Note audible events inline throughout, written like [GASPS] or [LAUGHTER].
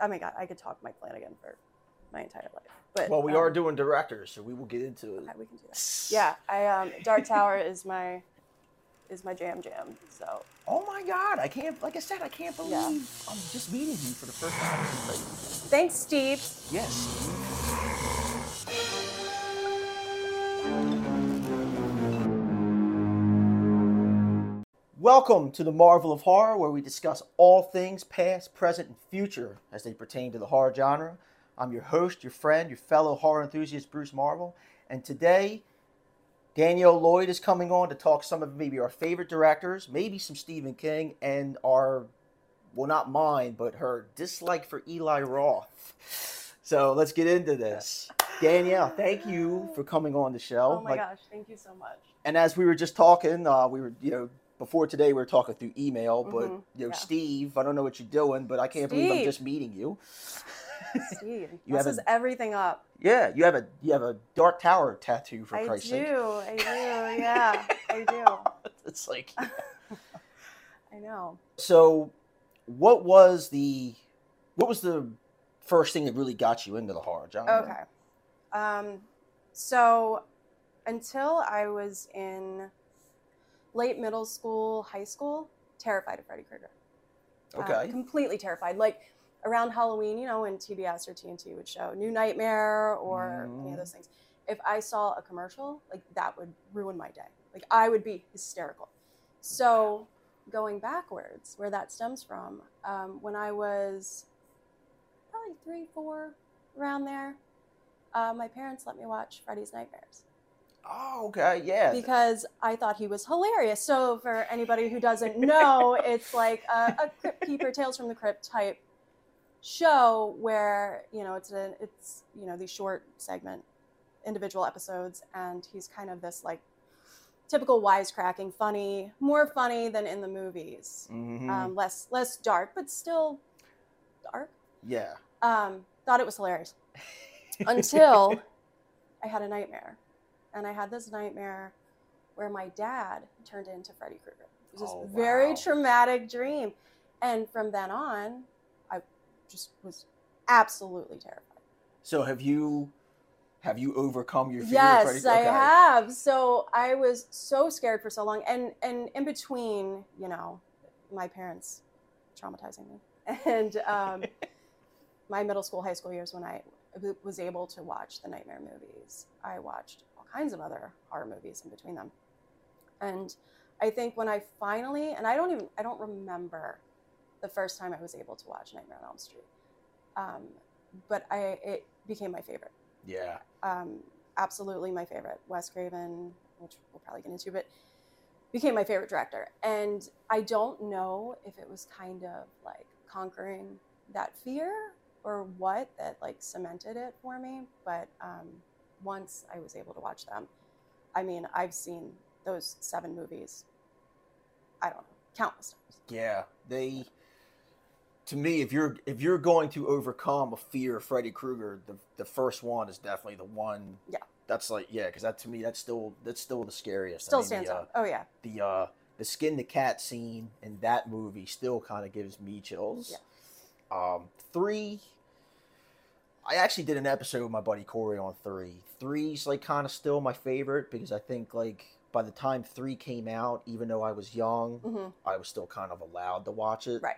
Oh my god, I could talk Mike Flanagan for my entire life. But Well, we um, are doing directors, so we will get into it. We can do that. Yeah, I um, Dark Tower is my is my jam jam. So Oh my God! I can't. Like I said, I can't believe Yeah. I'm just meeting you for the first time. Thanks, Steve. yes. Welcome to the Marvel of Horror, where we discuss all things past, present, and future as they pertain to the horror genre. I'm your host, your friend, your fellow horror enthusiast, Bruce Marvel, and today Danielle Lloyd is coming on to talk some of maybe our favorite directors, maybe some Stephen King, and our, well, not mine, but her dislike for Eli Roth. So let's get into this. Danielle, thank you for coming on the show. Oh my Like, gosh, thank you so much. and as we were just talking, uh, we were, you know, before today we were talking through email, but Mhm, you know, yeah. Steve, I don't know what you're doing, but I can't believe I'm just meeting you. [LAUGHS] Steve You have messes a- everything up. Yeah, you have a you have a Dark Tower tattoo for I Christ's do, sake. I do, [LAUGHS] yeah, I do. [LAUGHS] It's like I know. so. What was the what was the first thing that really got you into the horror genre? Okay. Um, so until I was in late middle school, high school, terrified of Freddy Krueger. Uh, Okay. completely terrified. Like around Halloween, you know, when TBS or TNT would show New Nightmare or any Mm. of those things. If I saw a commercial, like that would ruin my day. Like I would be hysterical. So going backwards, where that stems from, um, when I was probably three, four, around there, uh, my parents let me watch Freddy's Nightmares Oh, okay, yeah. because I thought he was hilarious. So, for anybody who doesn't know, [LAUGHS] it's like a, a Crypt Keeper Tales from the Crypt type show where you know it's a it's you know these short segment individual episodes, and he's kind of this like typical wisecracking, funny, more funny than in the movies, Mhm. um, less less dark, but still dark. yeah. Um, thought it was hilarious [LAUGHS] until I had a nightmare. And I had this nightmare where my dad turned into Freddy Krueger. It was this Oh, very traumatic dream. And from then on, I just was absolutely terrified. So have you have you overcome your fear? of Yes, Freddy- I have. So I was so scared for so long. And and in between, you know, my parents traumatizing me. [LAUGHS] And um, [LAUGHS] my middle school, high school years when I was able to watch the nightmare movies, I watched kinds of other horror movies in between them. And I think when I finally, and I don't even, I don't remember the first time I was able to watch Nightmare on Elm Street, um, but I it became my favorite. Yeah. Um, absolutely my favorite. Wes Craven, which we'll probably get into, but became my favorite director. And I don't know if it was kind of like conquering that fear or what that like cemented it for me. But um, once I was able to watch them, I mean, I've seen those seven movies. I don't know, countless times. Yeah, they. To me, if you're if you're going to overcome a fear of Freddy Krueger, the the first one is definitely the one. Yeah. That's like yeah, because that to me that's still that's still the scariest. I Still mean, stands the, uh. Oh yeah, The uh the skin the cat scene in that movie still kind of gives me chills. Um, three. I actually did an episode with my buddy Corey on three. Three's like kind of still my favorite because I think like by the time three came out, even though I was young, hmm I was still kind of allowed to watch it. right,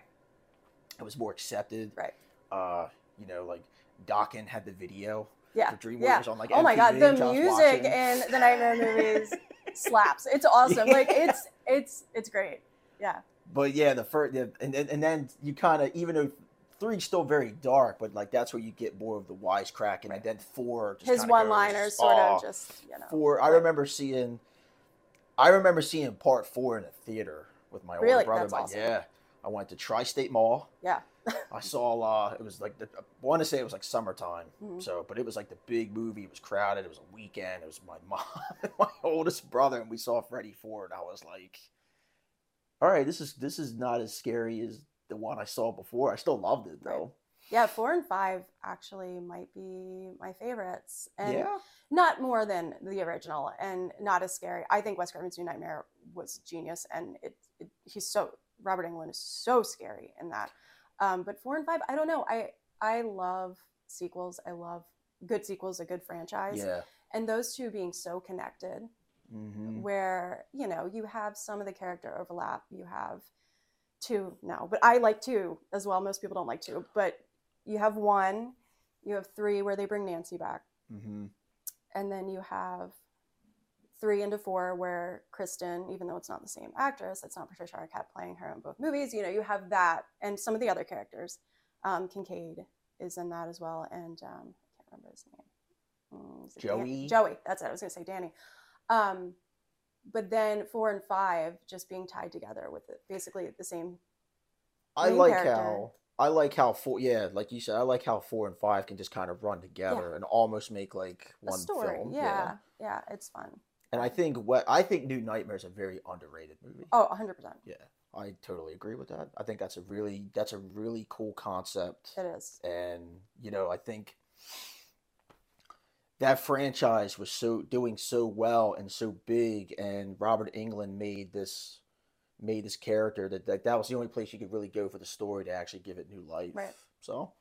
It was more accepted. right. Uh, you know, like Dokken had the video Yeah, for Dream Warriors yeah. on like oh my god, the which I was music in the Nightmare movies [LAUGHS] slaps. It's awesome. Like it's it's it's great. Yeah. But yeah, the first, yeah, and then and then you kind of even though three's still very dark, but like that's where you get more of the wisecracking, Right. and then four His one-liners sort "Oh, of just, you know. four. I remember seeing, I remember seeing part four in a theater with my Really? older brother. That's My- awesome. Yeah, I went to Tri-State Mall. Yeah. I saw. Uh, it was like the, I want to say it was like summertime. Mhm. So, but it was like the big movie. It was crowded. It was a weekend. It was my [LAUGHS] mom my oldest brother, and we saw Freddy Four, and I was like, "All right, this is this is not as scary as the one I saw before. I still loved it though." Yeah, four and five actually might be my favorites. And yeah, not more than the original and not as scary. I think Wes Craven's New Nightmare was genius and it, it he's so Robert Englund is so scary in that. Um, but four and five, I don't know. I I love sequels. I love good sequels, a good franchise. Yeah. And those two being so connected, hmm where, you know, you have some of the character overlap. You have two now, but I like two as well. Most people don't like two, but you have one, you have three where they bring Nancy back. hmm and then you have three into four where Kristen, even though it's not the same actress, it's not Patricia Arquette playing her in both movies. You know, you have that, and some of the other characters. Um, Kincaid is in that as well, and um, I can't remember his name. Mm, it Dan- Joey? Joey. That's it. I was going to say Danny. Um, but then four and five just being tied together with it, basically the same. I like character. how I like how four yeah, like you said, I like how four and five can just kind of run together and almost make like one story, film. yeah, yeah, it's fun. And I think what I think New Nightmare is a very underrated movie. Oh, 100 percent, Yeah, I totally agree with that. I think that's a really that's a really cool concept, it is. and you know I think that franchise was so doing so well and so big, and Robert Englund made this made this character that that, that was the only place you could really go for the story to actually give it new life. Right. So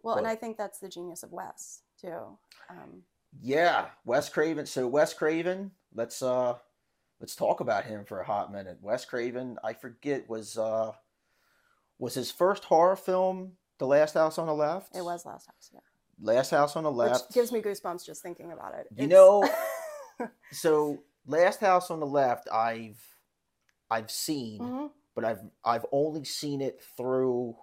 Well, and I think that's the genius of Wes too. Um, yeah, Wes Craven. So Wes Craven, let's uh let's talk about him for a hot minute. Wes Craven, I forget was uh was his first horror film The Last House on the Left? it was Last House, yeah. Last House on the Left. Which gives me goosebumps just thinking about it. You It's- know- [LAUGHS] so Last House on the Left, I've I've seen, Mhm. but I've I've only seen it through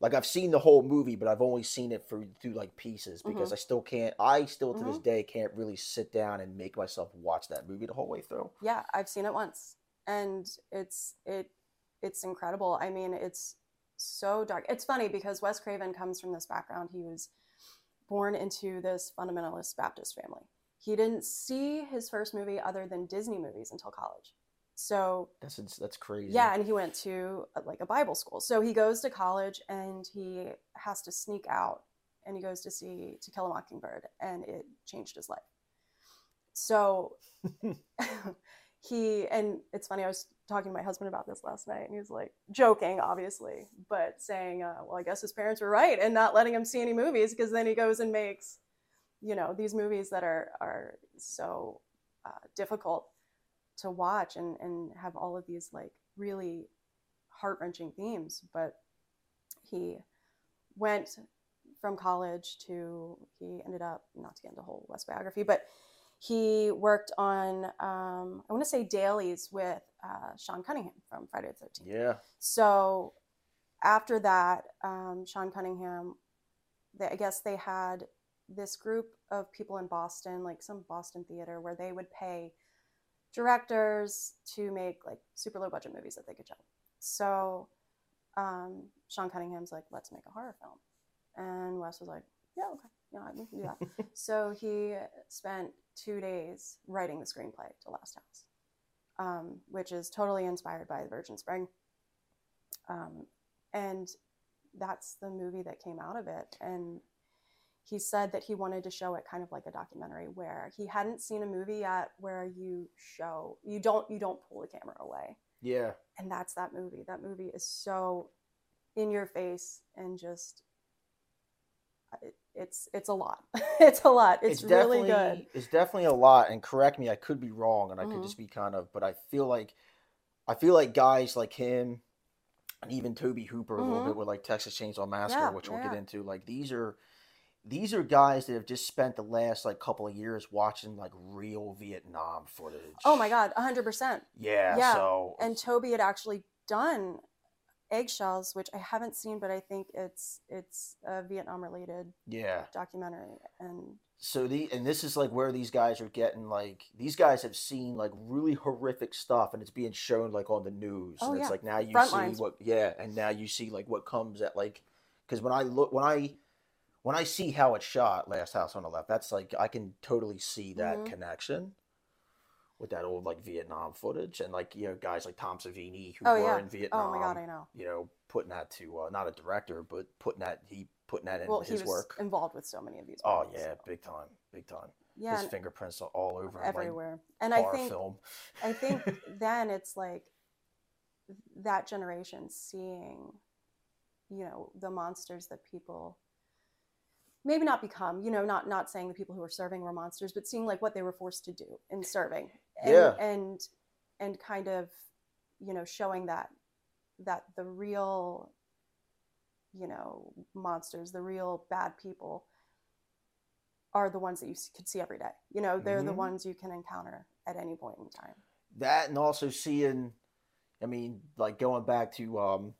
like I've seen the whole movie, but I've only seen it through through like pieces because I still can't I still to this day can't really sit down and make myself watch that movie the whole way through. yeah, I've seen it once, and it's it it's incredible. I mean, it's so dark. It's funny because Wes Craven comes from this background. He was born into this fundamentalist Baptist family. He didn't see his first movie other than Disney movies until college. So That's that's crazy. Yeah, and he went to uh, like a Bible school. So he goes to college and he has to sneak out and he goes to see To Kill a Mockingbird and it changed his life. So [LAUGHS] [LAUGHS] he and it's funny I was talking to my husband about this last night and he was like joking obviously, but saying uh, well I guess his parents were right and not letting him see any movies because then he goes and makes you know these movies that are are so uh, difficult to watch and, and have all of these like really heart wrenching themes. But he went from college to, he ended up, not to get into whole Wes biography, but he worked on, um, I want to say dailies with uh, Sean Cunningham from Friday the 13th. Yeah. So after that, um, Sean Cunningham, they, I guess they had this group of people in Boston, like some Boston theater, where they would pay directors to make like super low budget movies that they could show. So um, Sean Cunningham's like, let's make a horror film. And Wes was like, yeah, okay. Can do that. so he spent two days writing the screenplay to Last House, um, which is totally inspired by The Virgin Spring. Um, and that's the movie that came out of it. And he said that he wanted to show it kind of like a documentary where he hadn't seen a movie yet where you show you don't you don't pull the camera away Yeah. and that's that movie that movie is so in your face and just it- it's it's a lot [LAUGHS] it's a lot it's, really good definitely it's definitely a lot and correct me i could be wrong and i could Mhm. just be kind of but i feel like i feel like guys like him and even tobe hooper a little Mhm. bit with like texas chainsaw massacre Yeah, which we'll yeah. get into like these are these are guys that have just spent the last like couple of years watching like real vietnam footage oh my god 100% yeah, Yeah, so and toby had actually done eggshells which i haven't seen but i think it's it's a vietnam related yeah documentary and so the and this is like where these guys are getting like these guys have seen like really horrific stuff and it's being shown like on the news Oh, and it's yeah. like now you Front see lines. what yeah and now you see like what comes at like because when i look when i when i see how it's shot last house on the left that's like i can totally see that Mhm. connection with that old like vietnam footage and like you know guys like tom savini who Oh, were yeah. in vietnam oh my god i know. you know putting that to uh, not a director but putting that he putting that in well he his was work. involved with so many of these oh yeah so- big time big time. Yeah his fingerprints are all over him, like, everywhere. And i think film. I think [LAUGHS] then it's like that generation seeing you know the monsters that people maybe not become you know not not saying the people who were serving were monsters but seeing like what they were forced to do in serving and, Yeah. and and kind of you know showing that that the real you know monsters the real bad people are the ones that you could see every day you know they're the Mhm. ones you can encounter at any point in time that and also seeing i mean like going back to um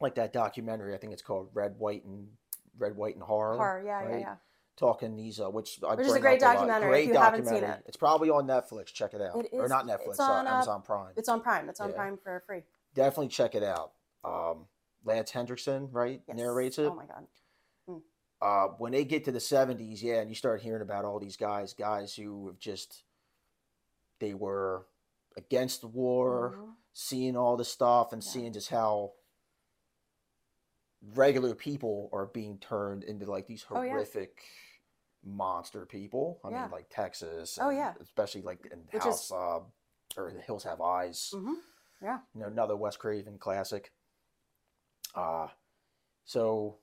like that documentary i think it's called red white and red white and horror, horror yeah yeah yeah talking uh which I Which is a great documentary if great you haven't seen it. it's probably on netflix check it out It or not netflix it's on, uh, amazon prime it's on prime it's on Yeah. prime for free definitely check it out um lance henriksen right yes. narrates it oh my god uh, when they get to the 70s, yeah, and you start hearing about all these guys, guys who have just, they were against the war, Mhm. seeing all this stuff and Yeah. seeing just how regular people are being turned into like these Oh, yeah. Monster people. I Yeah. mean, like Texas. Oh, yeah. Especially like in Which House, is- uh, or The Hills Have Eyes. Mhm. Yeah. You know, another Wes Craven classic. Uh, so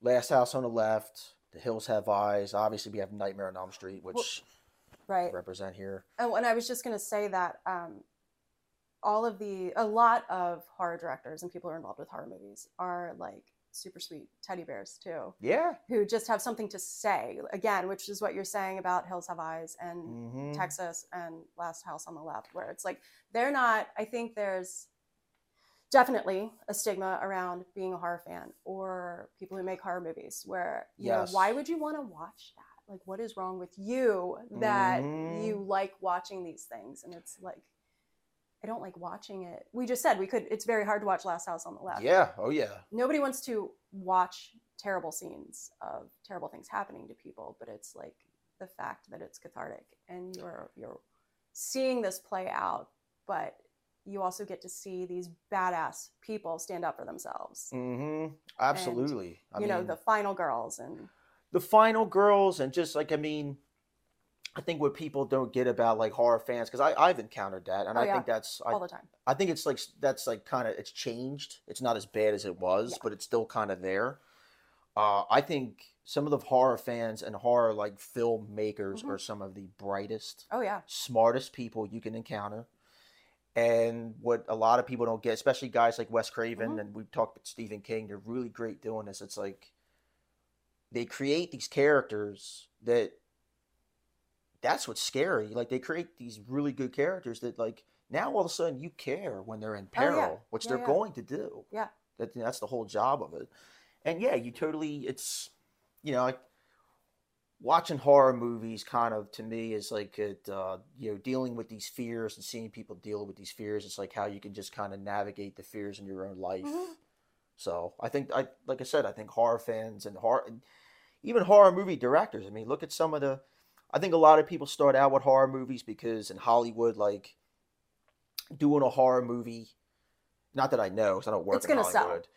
Last House on the Left, The Hills Have Eyes. Obviously, we have Nightmare on Elm Street, which right represent here. Oh, and I was just going to say that um, all of the, a lot of horror directors and people who are involved with horror movies are like super sweet teddy bears too, Yeah. who just have something to say. Again, which is what you're saying about Hills Have Eyes and hmm Texas and Last House on the Left, where it's like they're not. I think there's definitely a stigma around being a horror fan or people who make horror movies, where you Yes. know why would you want to watch that? Like, what is wrong with you that Mhm. you like watching these things? And it's like. I don't like watching it. We just said we could. It's very hard to watch Last House on the Left. Yeah. Oh, yeah. Nobody wants to watch terrible scenes of terrible things happening to people, but it's like the fact that it's cathartic and you're you're seeing this play out, but you also get to see these badass people stand up for themselves. Mm-hmm. Absolutely. I you mean, know, the final girls and the final girls and just like I mean, I think what people don't get about like horror fans because I I've encountered that and Oh, I yeah. think that's I, all the time. I think it's like that's like kind of it's changed. It's not as bad as it was, Yeah. but it's still kind of there. Uh, I think some of the horror fans and horror like filmmakers Mhm. are some of the brightest, Oh yeah. smartest people you can encounter. And what a lot of people don't get, especially guys like Wes Craven Mhm. and we've talked about Stephen King, they're really great doing this. It's like they create these characters that that's what's scary. Like they create these really good characters that like now all of a sudden you care when they're in Oh, yeah. peril, which Yeah, they're yeah. going to do. Yeah. That that's the whole job of it. And yeah, you totally it's you know, like watching horror movies kind of to me is like it uh you know, dealing with these fears and seeing people deal with these fears. It's like how you can just kind of navigate the fears in your own life. Mhm. So I think I like I said, I think horror fans and horror and even horror movie directors. I mean, look at some of the. I think a lot of people start out with horror movies because in Hollywood, like doing a horror movie. Not that I know, because I don't work It's in gonna sell. Hollywood.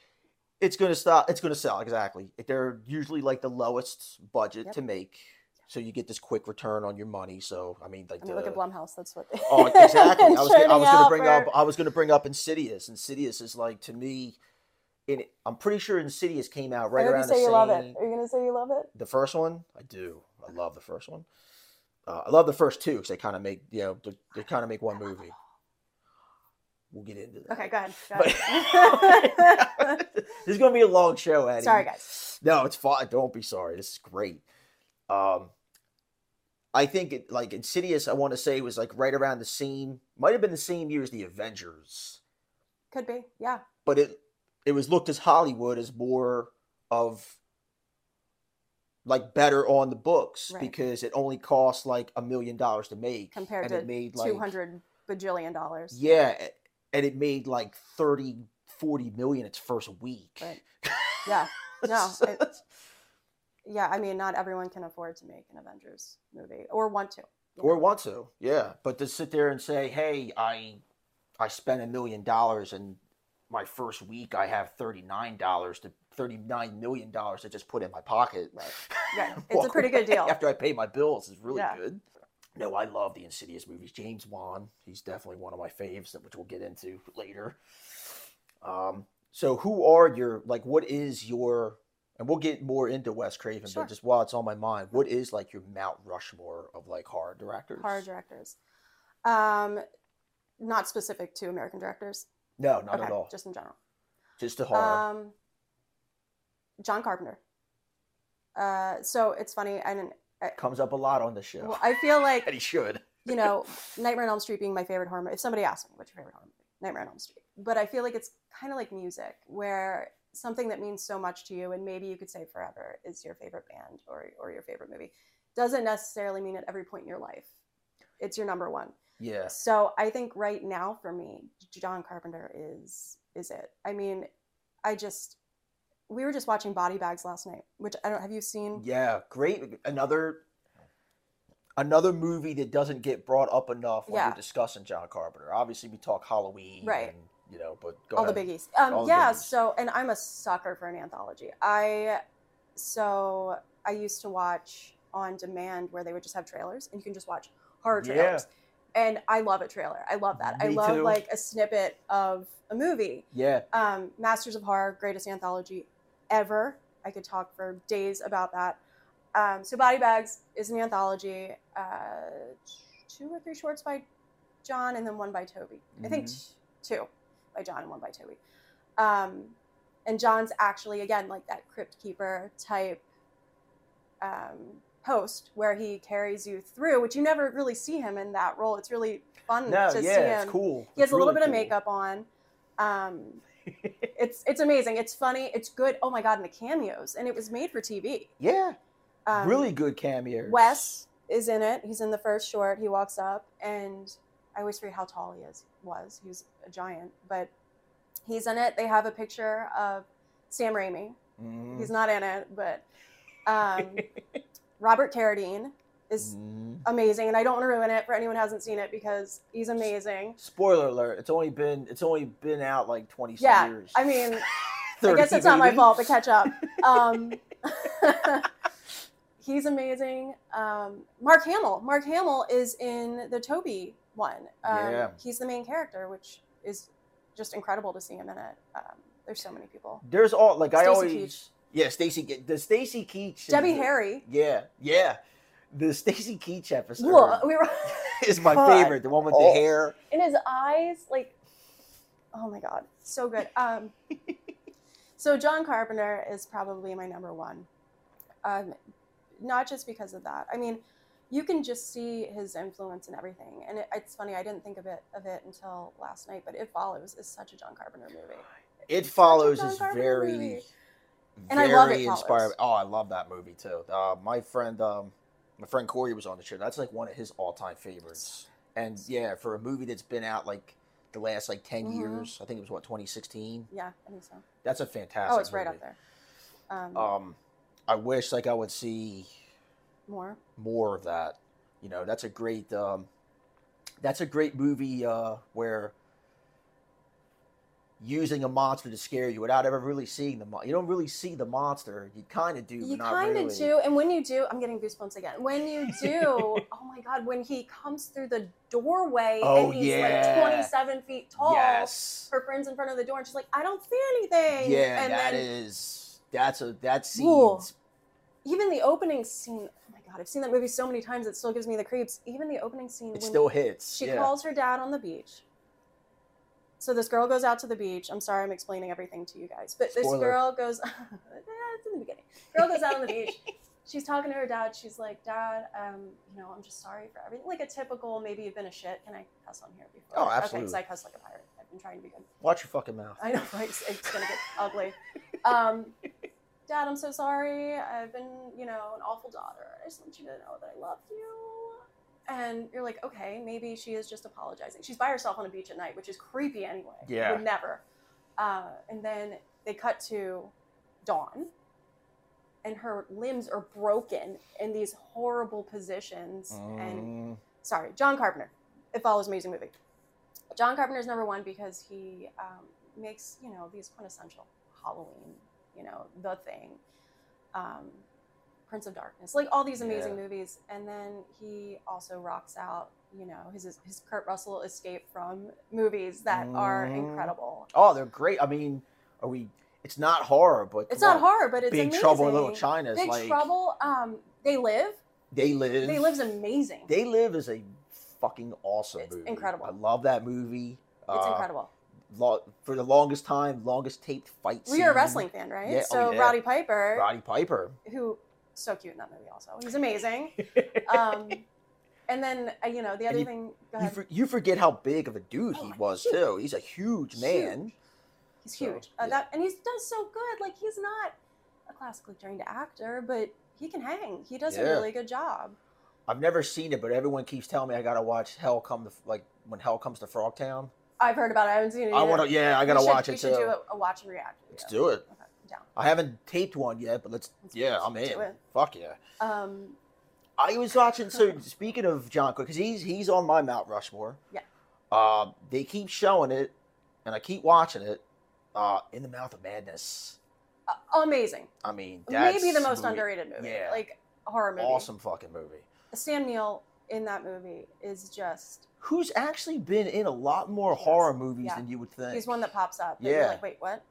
It's gonna stop. It's gonna sell exactly. They're usually like the lowest budget Yep. to make, so you get this quick return on your money. So I mean, like I mean, look at the- Blumhouse. That's what. They Oh, exactly. [LAUGHS] I was, gonna, I was gonna bring for- up. I was gonna bring up Insidious. Insidious is like to me, in I'm pretty sure Insidious came out right around you say the you love it. Are you gonna say you love it? The first one, I do. I love the first one. Uh, I love the first two because they kind of make you know they, they kind of make one movie. We'll get into that. Okay, go ahead. Go But- [LAUGHS] this is gonna be a long show, Eddie. Sorry, guys. No, it's fine. Don't be sorry. This is great. Um, I think it, like Insidious. I want to say was like right around the same. Might have been the same year as the Avengers, Could be. Yeah. but it it was looked as Hollywood as more of like better on the books Right. because it only cost like a million dollars to make Compared and to it made like Two hundred bajillion dollars. yeah and it made like 30 40 million its first week Right. [LAUGHS] Yeah. No, it- [LAUGHS] Yeah. I mean, not everyone can afford to make an Avengers movie or want to. or know? want to yeah but to sit there and say hey i i spent a million dollars and my first week i have 39 dollars to 39 million dollars to just put in my pocket Right. It's a [LAUGHS] pretty good deal. after i pay my bills is really Yeah. good no i love the insidious movies james wan he's definitely one of my faves which we'll get into later um So who are your like? What is your? And we'll get more into Wes Craven, Sure. but just while it's on my mind, what is like your Mount Rushmore of like horror directors? Horror directors. Um, not specific to American directors. No, not okay, at all. Just in general. Just the horror. Um, John Carpenter. Uh, so it's funny. Didn't. I, Comes up a lot on the show, well, I feel like [LAUGHS] and he should. you know, Nightmare on Elm Street being my favorite horror movie. If somebody asked me, what's your favorite horror movie? Nightmare on Elm Street. But I feel like it's kind of like music, where something that means so much to you, and maybe you could say forever, is your favorite band or, or your favorite movie. Doesn't necessarily mean at every point in your life it's your number one. Yeah. So I think right now for me, John Carpenter is is it. I mean, I just we were just watching Body Bags last night, which I don't have you seen? Yeah, great. Another another movie that doesn't get brought up enough when Yeah. you're discussing John Carpenter. Obviously, we talk Halloween, Right. And, you know, but go all ahead. the biggies. Um, All the yeah. biggies. So, and I'm a sucker for an anthology. I so I used to watch on demand where they would just have trailers, and you can just watch horror Yeah. trailers. And I love a trailer. I love that. I love too. like a snippet of a movie. Yeah, Um, Masters of Horror, greatest anthology ever. I could talk for days about that. Um, so Body Bags is an anthology. Uh, two or three shorts by John, and then one by Tobe. I think Mhm. t- two by John and one by Tobe. Um, and John's actually again like that crypt keeper type um, host where he carries you through, which you never really see him in that role. It's really fun no, to see yeah, him. it's cool. He has It's a little really bit of makeup on. Um, it's it's amazing. It's funny. It's good. Oh my god, and the cameos, and it was made for TV. Yeah, Um, really good cameos. Wes is in it. He's in the first short. He walks up, and I always forget how tall he is. Was he's a giant, but he's in it. They have a picture of Sam Raimi. Mhm. He's not in it, but um, Robert Carradine is Mhm. amazing, and I don't want to ruin it for anyone who hasn't seen it because he's amazing. Spoiler alert! It's only been it's only been out like twenty Yeah, years. I mean, [LAUGHS] I guess it's not my fault, but catch up. [LAUGHS] Um, [LAUGHS] he's amazing. Um, Mark Hamill. Mark Hamill is in the Tobe one. Um, Yeah. He's the main character, which is just incredible to see him in it. Um, there's so many people. There's all like I always Keach. yeah Stacy the Stacy Keach Debbie Harry. yeah yeah the Stacy Keach episode we were [LAUGHS] is my God. favorite the one with Oh. the hair in his eyes, like, oh my god, so good. Um, [LAUGHS] so John Carpenter is probably my number one, um, not just because of that. I mean, you can just see his influence in everything, and it, it's funny. I didn't think of it of it until last night, but It Follows is such a John Carpenter movie. It It's follows is Carpenter very, movie. And I love very It Follows. Oh, I love that movie too. Uh, my friend, um, my friend Corey was on the show. That's like one of his all-time favorites. And yeah, for a movie that's been out like the last like 10 Mhm. years, I think it was what 2016. Yeah, I think so. That's a fantastic. Oh, it's right up there. Um, Um, I wish like I would see more. more of that. You know, that's a great um, that's a great movie uh, where using a monster to scare you without ever really seeing the mon- you don't really see the monster. You kind of do, You kind of really. do, and when you do, I'm getting goosebumps again. When you do, [LAUGHS] oh my god, when he comes through the doorway Oh, and he's yeah. like 27 feet tall, Yes. her friend's in front of the door, and she's like, I don't see anything. Yeah, and that then is that's a that Ooh. scene's even the opening scene. Oh my god, I've seen that movie so many times; it still gives me the creeps. Even the opening scene it when still hits. she yeah. calls her dad on the beach. So this girl goes out to the beach. I'm sorry, I'm explaining everything to you guys, but this Spoiler. girl goes. [LAUGHS] Eh, it's in the beginning. Girl goes out on the beach. [LAUGHS] She's talking to her dad. She's like, "Dad, um, you know, I'm just sorry for everything. Like a typical, maybe you've been a shit. Can I cuss on here before? Oh, Okay, absolutely. because I cuss like a pirate. I've been trying to be good. Watch your fucking mouth. I know, [LAUGHS] right? It's, it's gonna get ugly. Um, Dad, I'm so sorry. I've been, you know, an awful daughter. I just want you to know that I love you. And you're like, okay, maybe she is just apologizing. She's by herself on a beach at night, which is creepy anyway. Yeah. Would never. Uh, and then they cut to Dawn, and her limbs are broken in these horrible positions. And Mm, sorry, John Carpenter. It follows amazing movie. John Carpenter's number one because he um, makes you know these quintessential Halloween, you know, the thing, um, Prince of Darkness, like all these amazing Yeah. movies, and then he also rocks out, you know, his his Kurt Russell escape from movies that are Mhm. incredible. oh, they're great. I mean, are we? It's not horror, but It's not on. horror, but it's Big amazing. Trouble in Little China Big like Trouble. Um, they live. they live. They live's amazing. They live is a fucking awesome It's movie. incredible. I love that movie. it's Uh, incredible. lo- for the longest time, longest taped fight. Well, you're a wrestling fan, right? Yeah, oh, so yeah. Roddy Piper, Roddy Piper. who so cute in that movie, also he's amazing. [LAUGHS] Um, and then uh, you know the other you- thing. Go You, for, you forget how big of a dude Oh he was huge. too. He's a huge man. He's So, huge. Uh, yeah. that and he does so good. Like he's not a classically trained actor, but he can hang. He does Yeah. a really good job. I've never seen it, but everyone keeps telling me I gotta watch Hell Come to like when Hell comes to Frogtown. I've heard about it. I haven't seen it. I want to. Yeah, I gotta should- watch we it should too. do a, a watch and react. Let's do it. Down. I haven't taped one yet, but let's. Let's- Yeah, I'm in. it. Fuck yeah. Um, I was watching. So [LAUGHS] speaking of John Quick, because he's he's on my Mount Rushmore. Yeah. Uh, they keep showing it, and I keep watching it. Uh, in the Mouth of Madness. uh, amazing. I mean, that's Maybe the most movie- underrated movie. Yeah. Like horror movie. Awesome fucking movie. Sam Neill in that movie is just Who's actually been in a lot more Yes. horror movies Yeah. than you would think. he's one that pops up. Yeah. like, wait, what?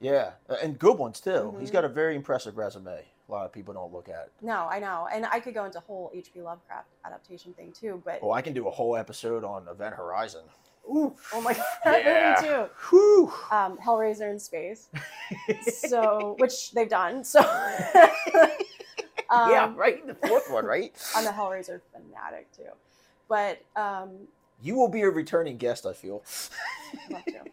Yeah, and good ones too. He's Mhm. got a very impressive resume. A lot of people don't look at. No, I know. And I could go into whole H.P. Lovecraft adaptation thing too, but Well, I can do a whole episode on Event Horizon. ooh, oh my [LAUGHS] god, that Yeah. movie too. Whew. Um, Hellraiser in space. [LAUGHS] So, which they've done. So, [LAUGHS] um, yeah, right. The fourth one, right? I'm a Hellraiser fanatic too, but um, You will be a returning guest. I feel. love to.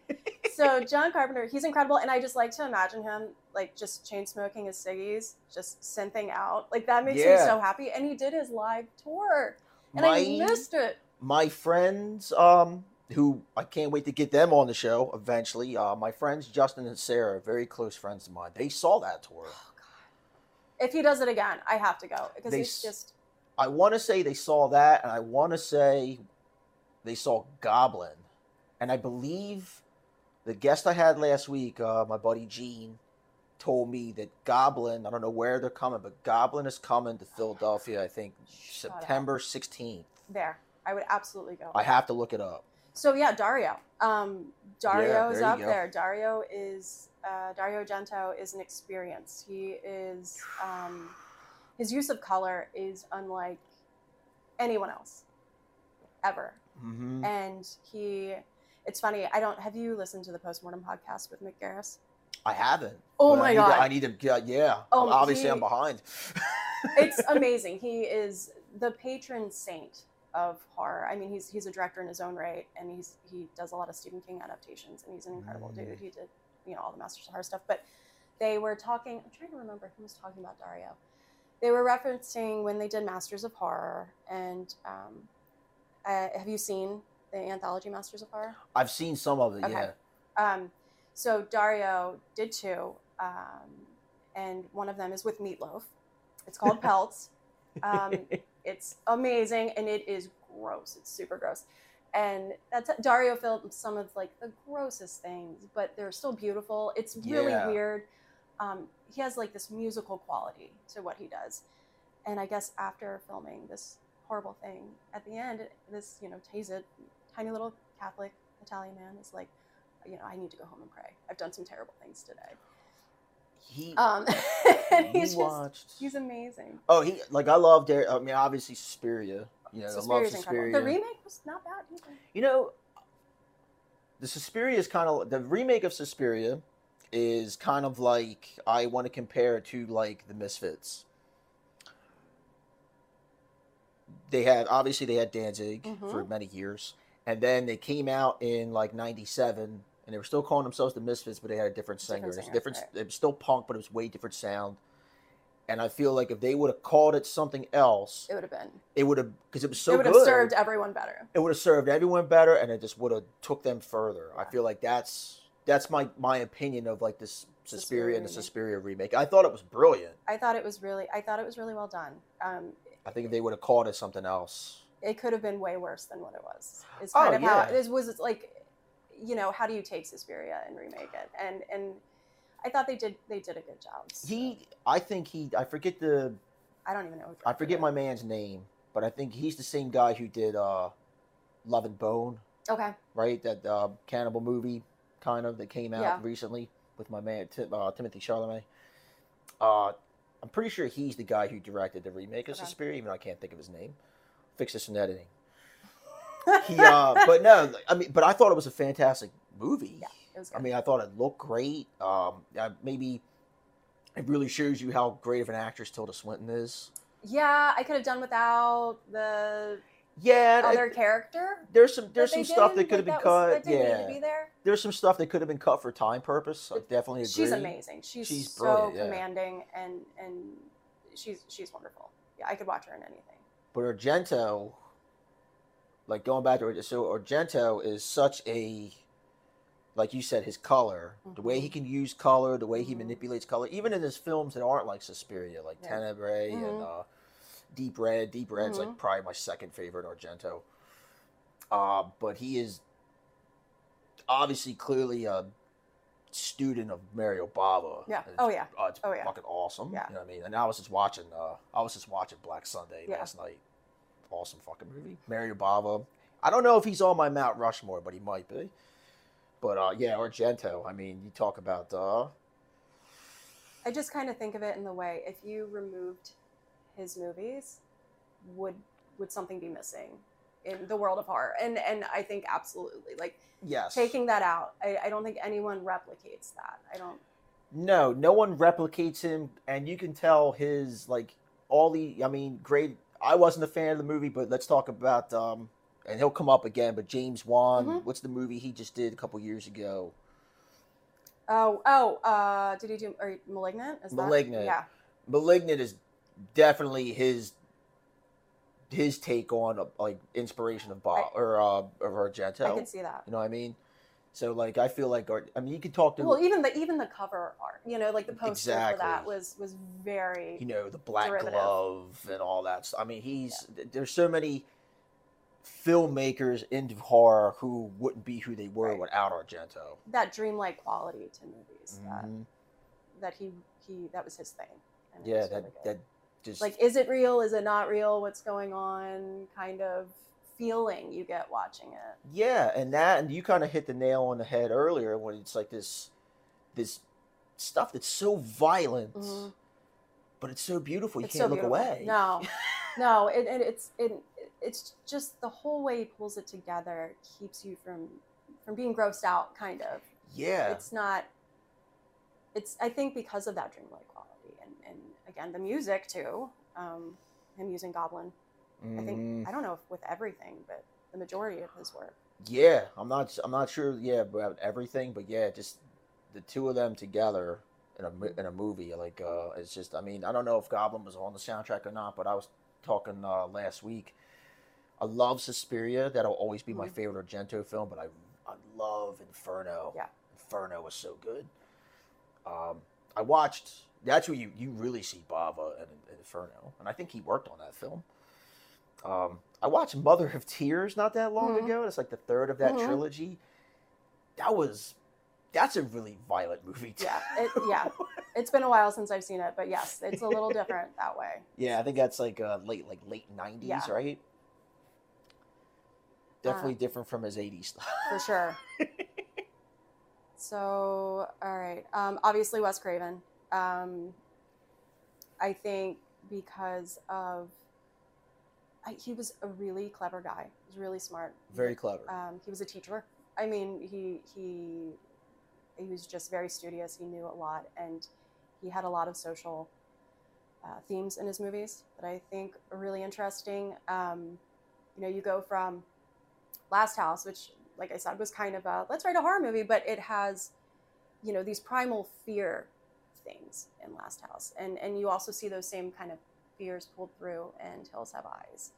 So John Carpenter, he's incredible, and I just like to imagine him like just chain smoking his ciggies, just synthing out. Like that makes Yeah. me so happy. And he did his live tour, and my I missed it. my friends, um, who I can't wait to get them on the show eventually. Uh, my friends Justin and Sarah, very close friends of mine. They saw that tour. Oh god! If he does it again, I have to go because he's just I want to say they saw that, and I want to say they saw Goblin, and I believe the guest I had last week, uh, my buddy Gene, told me that Goblin. I don't know where they're coming, but Goblin is coming to Philadelphia. I think Shut up. September sixteenth. there. I would absolutely go. I have to look it up. So yeah, Dario. Um, Dario Yeah, is up go. there. Dario is uh, Dario Argento is an experience. He is um, his use of color is unlike anyone else ever. hmm And he, it's funny. I don't. Have you listened to the postmortem podcast with Mick Garris? I haven't. Oh but I my god, To, I need to get. Yeah. Oh, obviously, he- I'm behind. [LAUGHS] it's amazing. He is the patron saint of horror. I mean, he's he's a director in his own right, and he's he does a lot of Stephen King adaptations, and he's an incredible Mm. dude. He did you know all the Masters of Horror stuff, but they were talking. I'm trying to remember who was talking about Dario. They were referencing when they did Masters of Horror, and um, uh, have you seen the anthology Masters of Horror? I've seen some of it. Okay. Yeah. Um, so Dario did two, um, and one of them is with Meatloaf. It's called [LAUGHS] Pelts. Um, it's amazing, and it is gross. It's super gross. And that's Dario filmed some of like the grossest things, but they're still beautiful. It's really Yeah. weird. Um, he has like this musical quality to what he does, and I guess after filming this horrible thing, at the end, this you know Taze, tiny little Catholic Italian man, is like, you know, I need to go home and pray. I've done some terrible things today. he. Um, [LAUGHS] and he's just watched. he's amazing. Oh, he like I love Dar I mean, obviously Suspiria. You know, I love Suspiria. incredible. The remake was not bad either. You know, the Suspiria is kind of the remake of Suspiria is kind of like I want to compare it to like the Misfits. They had obviously they had Danzig for Mhm. many years, and then they came out in like '97, and they were still calling themselves the Misfits, but they had a different singer. Different It's singer, different. right. It was still punk, but it was way different sound. And I feel like if they would have called it something else, It would have been. it would have because it was so it would have served everyone better. it would have served everyone better, and it just would have took them further. I feel like that's that's my my opinion of like this Suspiria and the. Suspiria remake. I thought it was brilliant. I thought it was really. I thought it was really well done. Um, I think if they would have called it something else, it could have been way worse than what it was. Is Oh, kind of how yeah. it was. Like, you know, how do you take Suspiria and remake it? And and I thought they did. They did a good job. so- he, I think he, I forget the, I don't even know. I forget my man's name, but I think he's the same guy who did uh, Love and Bone, Okay. right? That uh, cannibal movie kind of that came out Yeah. recently. with my man Tim, uh, Timothy Chalamet. Uh, I'm pretty sure he's the guy who directed the remake of Okay. Suspiria, even though I can't think of his name. Fix this in editing. [LAUGHS] He, uh, but no, I mean, but I thought it was a fantastic movie. Yeah, it was I mean, I thought it looked great. Um, uh, maybe it really shows you how great of an actress Tilda Swinton is. yeah, I could have done without the Yeah, and I- other character. there's some there's some stuff did, that could have like, been was- cut. That didn't yeah, need to be there. there's some stuff that could have been cut for time purpose. I definitely agree. She's amazing. She's, She's so brilliant, yeah. commanding and and she's she's wonderful. Yeah, I could watch her in anything. But Argento, like going back to so Argento is such a, like you said, his color, the way he Mhm. can use color, the way he Mhm. manipulates color, even in his films that aren't like Suspiria, like Yeah. Tenebrae and Mhm. uh, Deep Red. Deep Red's like Mhm. probably my second favorite Argento. Uh, but he is obviously clearly a student of Mario Bava. Yeah. Oh yeah. uh, it's Oh, yeah. fucking awesome. Yeah. You know what I mean? And I was just watching uh I was just watching Black Sunday Yeah. last night. Awesome fucking movie. Mario Bava. I don't know if he's on my Mount Rushmore, but he might be. But uh yeah, Argento. I mean, you talk about uh I just kind of think of it in the way if you removed his movies, would would something be missing in the world of horror? And and I think absolutely. Like yes. taking that out, I, I don't think anyone replicates that. I don't. No, no one replicates him and you can tell his like all the I mean, great I wasn't a fan of the movie, but let's talk about um and he'll come up again, but James Wan, Mhm. what's the movie he just did a couple years ago? Oh oh. Uh, did he do or Malignant? Is that- Malignant. Yeah. Malignant is definitely his his take on uh, like inspiration of Bob or uh, of Argento. I can see that. You know what I mean? So like I feel like I mean you could talk to Well, even the even the cover art, you know, like the poster for that was was very. you know the black Derivative. glove and all that. stuff. I mean he's there's so many filmmakers into horror who wouldn't be who they were Right. without Argento. that dreamlike quality to movies that, Mhm. that he he that was his thing. and Yeah, that really that just like is it real? Is it not real? What's going on? Kind of feeling you get watching it. Yeah, and that and you kind of hit the nail on the head earlier when it's like this this stuff that's so violent, Mhm. but it's so beautiful you it's can't so look beautiful. away. No, [LAUGHS] no, it, it, it's it, it's just the whole way he pulls it together keeps you from from being grossed out. Kind of. Yeah. It's not. It's I think because of that dreamlike and and again the music too. Um, him using Goblin. I think Mm, I don't know if with everything, but the majority of his work. yeah, I'm not I'm not sure yeah about everything, but yeah, just the two of them together in a in a movie like uh it's just I mean, I don't know if Goblin was on the soundtrack or not, but I was talking uh last week. I love Suspiria, that'll always be my Mhm. favorite Argento film, but I I love Inferno. Yeah. Inferno was so good. Um, I watched. That's where you, you really see Bava in Inferno, and I think he worked on that film. Um, I watched Mother of Tears not that long Mhm. ago. It's like the third of that Mhm. trilogy. That was that's a really violent movie. Too. Yeah, it, yeah. It's been a while since I've seen it, but yes, it's a little different that way. Yeah, I think that's like uh, late like late nineties, Yeah. right? Definitely Uh, different from his eighties stuff. [LAUGHS] for sure. so, all right. Um, obviously, Wes Craven. Um, I think because of I, he was a really clever guy. He was really smart. Very clever. Um, he was a teacher. I mean, he he he was just very studious. He knew a lot, and he had a lot of social uh, themes in his movies that I think are really interesting. Um, you know, you go from Last House, which, like I said, was kind of a let's write a horror movie, but it has, you know, these primal fear things in Last House, and and you also see those same kind of fears pulled through in Hills Have Eyes,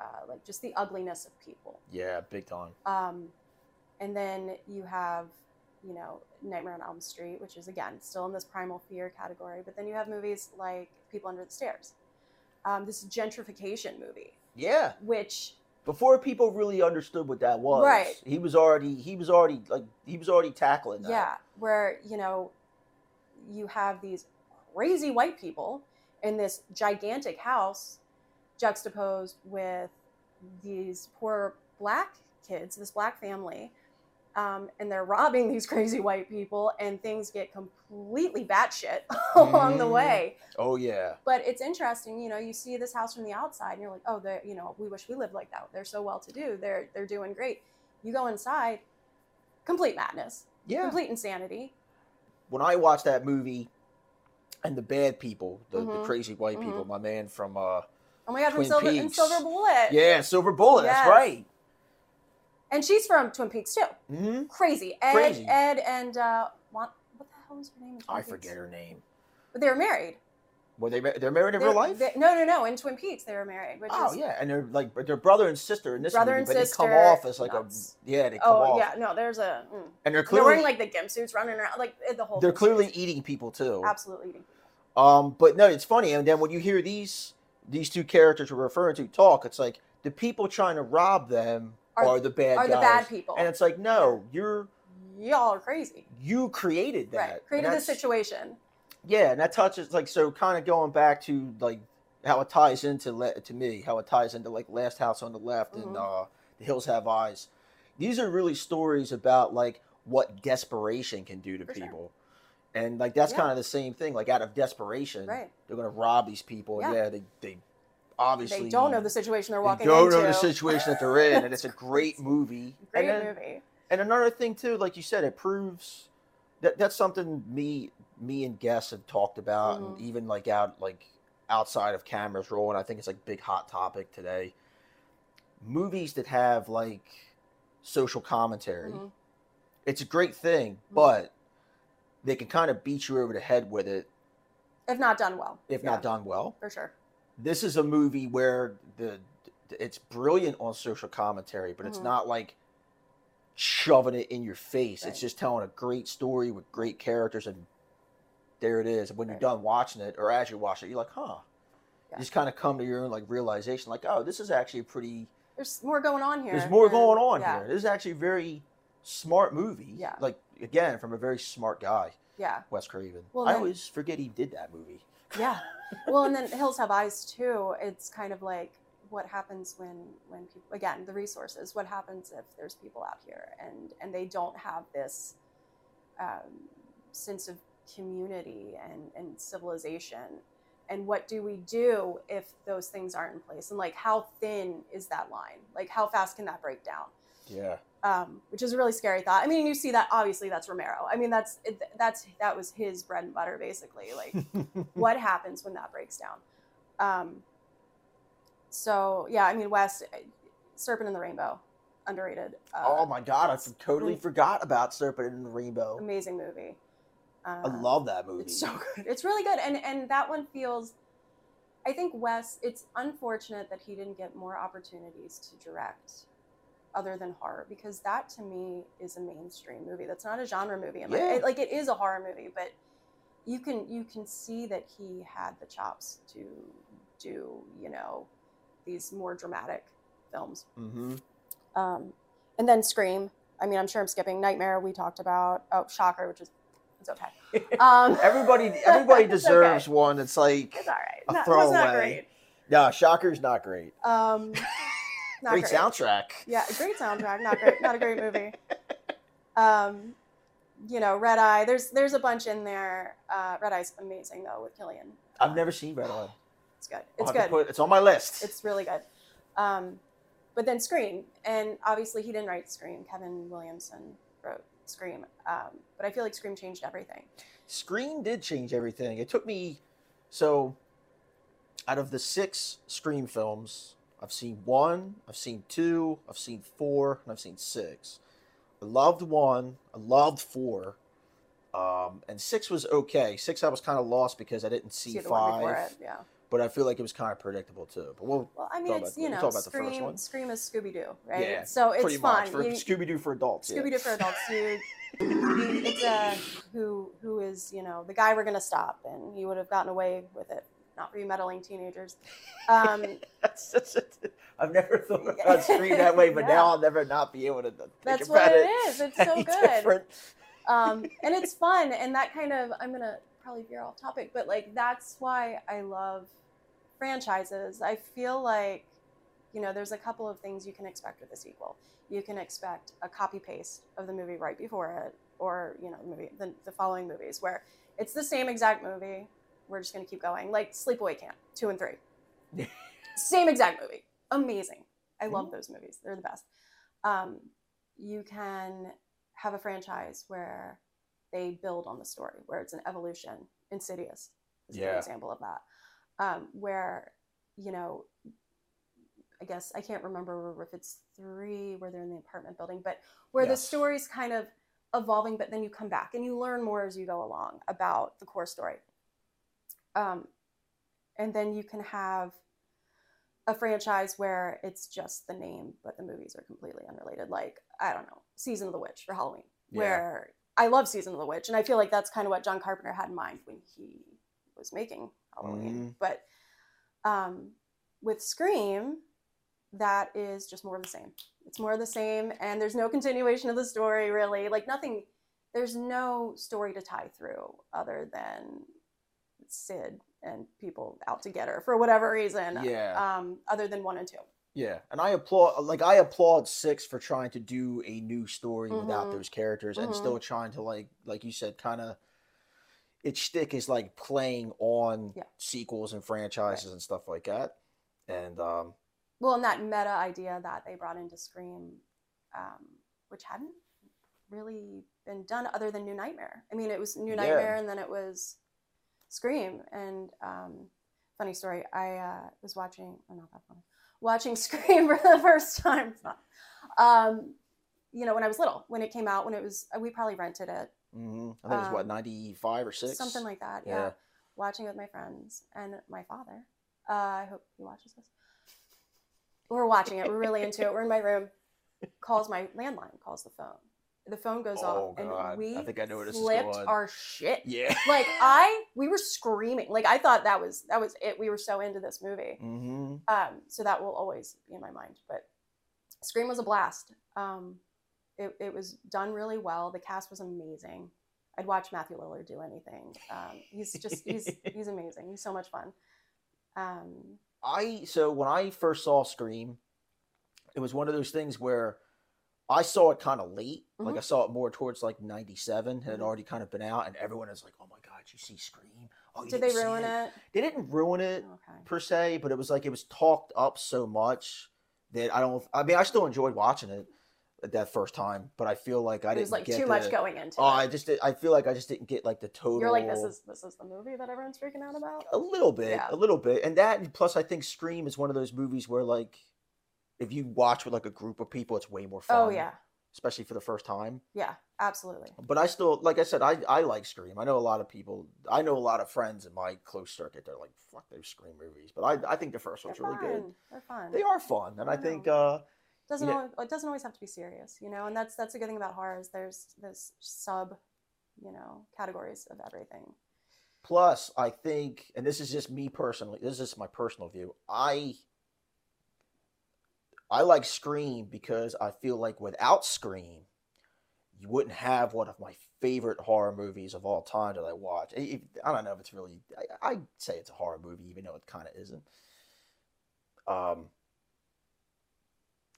uh, like just the ugliness of people. yeah, big time. Um, and then you have, you know, Nightmare on Elm Street, which is again still in this primal fear category. But then you have movies like People Under the Stairs, um, this gentrification movie, Yeah. which before people really understood what that was Right. he was already he was already like he was already tackling that yeah, where you know, you have these crazy white people in this gigantic house, juxtaposed with these poor black kids, this black family, Um, and they're robbing these crazy white people, and things get completely batshit [LAUGHS] along the Mm. way. Oh yeah. But it's interesting, you know, you see this house from the outside, and you're like, oh, they, you know, we wish we lived like that. They're so well to do. They're they're doing great. You go inside, complete madness, Yeah. complete insanity. When I watched that movie, and the bad people, the, the Mhm. crazy white Mhm. people, my man from uh, Oh my god, from Twin Silver and Peaks. Silver Bullet. yeah, Silver Bullet. Yes. That's right. And she's from Twin Peaks too. hmm Crazy. Ed, Crazy. Ed, and uh, what, the hell was her name? I Peaks? forget her name. But they were married. Were they? They're married in They're- real life? they- no, no, no. In Twin Peaks, they were married. Which Oh is, yeah, and they're like they're brother and sister in this Brother movie, and but they come off as like nuts. a yeah, they come Oh off, yeah, no. There's a. Mm. and they're They're clearly wearing like the gimp suits, running around like the whole. they're clearly crazy. eating people too. absolutely eating. Um, but no, it's funny, and then when you hear these these two characters we're referring to talk, it's like the people trying to rob them are, Are- the bad Are guys, the bad people? and it's like no, you're Y'all are crazy. you created that, Right. Created the situation. Yeah, and that touches like so, kind of going back to like how it ties into le- to me, how it ties into like Last House on the Left and Mhm. uh, The Hills Have Eyes. These are really stories about like what desperation can do to For sure. people, and like that's Yeah. kind of the same thing. Like out of desperation, Right. they're gonna rob these people. Yeah. Yeah, they they obviously They don't know the situation they're walking. they don't into. know the situation that they're in, and it's a [LAUGHS] great movie. Great and then, movie. and another thing too, like you said, it proves that that's something me me and Guess have talked about, and Mhm. even like out like outside of cameras rolling. I think it's like big hot topic today. Movies that have like social commentary, Mhm. it's a great thing, Mhm. but they can kind of beat you over the head with it If not done well. if Yeah, not done well. For sure. This is a movie where the it's brilliant on social commentary, but it's Mhm. not like shoving it in your face. Right. It's just telling a great story with great characters, and there it is. And when you're done watching it, or as you watch it, you're like, huh. Yeah. You just kind of come to your own like realization, like, oh, this is actually a pretty. There's more going on here. There's more and- going on yeah, here. This is actually a very smart movie. Yeah. Like again, from a very smart guy, Yeah. Wes Craven. Well, I always forget he did that movie. Yeah. [LAUGHS] Well, and then Hills Have Eyes too. It's kind of like what happens when when people again the resources. What happens if there's people out here and and they don't have this um, sense of community and and civilization. And what do we do if those things aren't in place? And like, how thin is that line? Like, how fast can that break down? Yeah. um, which is a really scary thought. I mean, you see that obviously that's Romero. I mean, that's it, that's that was his bread and butter basically. Like, [LAUGHS] what happens when that breaks down? Um, so yeah, I mean, Wes, Serpent in the Rainbow, underrated. Uh, oh my god, I totally forgot about Serpent in the Rainbow. amazing movie. Uh, I love that movie. It's so good. It's really good, and and that one feels. I think Wes. It's unfortunate that he didn't get more opportunities to direct, other than horror, because that to me is a mainstream movie. That's not a genre movie. Yeah. it- like it is a horror movie, but you can you can see that he had the chops to do you know these more dramatic films. hmm Um, and then Scream. I mean, I'm sure I'm skipping Nightmare. We talked about oh Shocker, which is it's okay. [LAUGHS] Um, Everybody, everybody [LAUGHS] deserves okay. one. It's like, It's all right. A Not, it was not throwaway. no, Shocker's not great. Um, [LAUGHS] not great, great, soundtrack. Yeah, great soundtrack. Not great. Not a great movie. Um, you know, Red Eye. There's there's a bunch in there. Uh, Red Eye's amazing though with Cillian. I've never seen Red Eye. It's good. It's good. put- it's on my list. It's really good. Um, but then Scream, and obviously he didn't write Scream. Kevin Williamson wrote Scream. Um, but I feel like Scream changed everything. Scream did change everything. It took me so out of the six Scream films, I've seen one, I've seen two, I've seen four, and I've seen six. I loved one, I loved four, um, and six was okay. Six I was kind of lost because I didn't see, See five, it. Yeah. But I feel like it was kind of predictable too. But we'll Well, I mean, it's about- you we'll know, talk about the first Scream. one. Scream is Scooby Doo, right? Yeah, so it's pretty fun. much for You- Scooby Doo for adults. Scooby Doo for adults. You, it's a who who is you know the guy we're gonna stop, and he would have gotten away with it. Not for you meddling teenagers. Um, [LAUGHS] That's, that's, I've never thought [LAUGHS] about Scream that way, but Yeah. now I'll never not be able to think that's about what it it. is. It's [LAUGHS] so good. um, and it's fun and that kind of i'm gonna probably veer off topic but like that's why i love franchises i feel like You know, there's a couple of things you can expect with a sequel. You can expect a copy paste of the movie right before it, or you know, the movie the, the following movies where it's the same exact movie. We're just gonna keep going, like Sleepaway Camp two and three. [LAUGHS] same exact movie, amazing. I love those movies; they're the best. Um, you can have a franchise where they build on the story, where it's an evolution. Insidious is a Yeah. good example of that, um, where you know I guess I can't remember if it's three where they're in the apartment building, but where the Yes. story's kind of evolving, but then you come back and you learn more as you go along about the core story. Um, and then you can have a franchise where it's just the name, but the movies are completely unrelated. Like, I don't know, Season of the Witch for Halloween, Yeah. where I love Season of the Witch. And I feel like that's kind of what John Carpenter had in mind when he was making Halloween. Mhm. But um, with Scream, that is just more of the same. It's more of the same, and there's no continuation of the story really. Like nothing. There's no story to tie through other than Sid and people out to get her for whatever reason. Yeah. Um, other than one and two. Yeah, and I applaud like I applaud six for trying to do a new story without Mhm. those characters and Mhm. still trying to like like you said, kind of its shtick is like playing on Yeah. sequels and franchises and stuff like that. And um, Well, and that meta idea that they brought into Scream, um, which hadn't really been done other than New Nightmare. I mean, it was New Yeah. Nightmare, and then it was Scream. And um, funny story, I uh, was watching, or not that funny, watching [LAUGHS] Scream for the first time. Um, you know, when I was little, when it came out, when it was, we probably rented it, Mm-hmm. I think it was what Um, ninety five or six, something like that. Yeah. Yeah. Watching it with my friends and my father. Uh, I hope he watches this. We're watching it. We're really into it. We're in my room. Calls my landline. Calls the phone. The phone goes Oh, off, God. I and we think I know where this is flipped our shit. Yeah. Like [LAUGHS] I, we were screaming. Like I thought that was that was it. We were so into this movie. hmm Um, so that will always be in my mind. But Scream was a blast. Um, it, it was done really well. The cast was amazing. I'd watch Matthew Lillard do anything. Um, he's just he's [LAUGHS] he's amazing. He's so much fun. Um, I so when I first saw Scream, it was one of those things where I saw it kind of late. Like Mhm. I saw it more towards like '97, and it had Mhm. already kind of been out, and everyone is like, "Oh my god, you see Scream? Oh, did they ruin it? They didn't ruin it Okay. per se, but it was like it was talked up so much that I don't. I mean, I still enjoyed watching it that first time, but I feel like I It didn't was like too much going into Oh, I just I feel like I just didn't get like the total. You're like this is this is the movie that everyone's freaking out about. a little bit, Yeah. a little bit, and that plus I think Scream is one of those movies where like if you watch with like a group of people, it's way more fun. Oh yeah, especially for the first time. yeah, absolutely. But I still, like I said, I I like Scream. I know a lot of people. I know a lot of friends in my close circuit. They're like, "Fuck those Scream movies," but I I think the first They're one's really fun. good. They're fun. They are fun, and I I think uh doesn't you know- always, it doesn't always have to be serious, you know. And that's that's a good thing about horror is there's this sub, you know, categories of everything. plus I think, and this is just me personally. This is just my personal view. I I like Scream because I feel like without Scream, you wouldn't have one of my favorite horror movies of all time that I watch. I- I don't know if it's really. I, I'd say it's a horror movie, even though it kind of isn't. Um,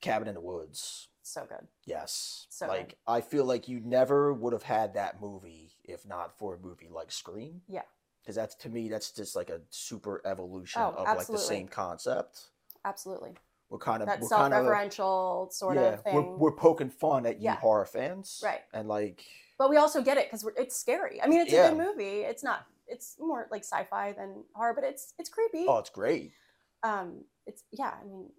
Cabin in the Woods. So good. Yes. So like good. I feel like you never would have had that movie if not for a movie like Scream. Yeah. Because that's to me, that's just like a super evolution Oh, of like the same concept. Absolutely. We're kind of That we're kind of self-referential sort yeah, of thing. we're we're poking fun at you Yeah. horror fans, Right. And like but we also get it because it's scary. I mean, it's Yeah. a good movie. It's not. It's more like sci-fi than horror, but it's it's creepy. oh, it's great. Um, it's yeah. I mean,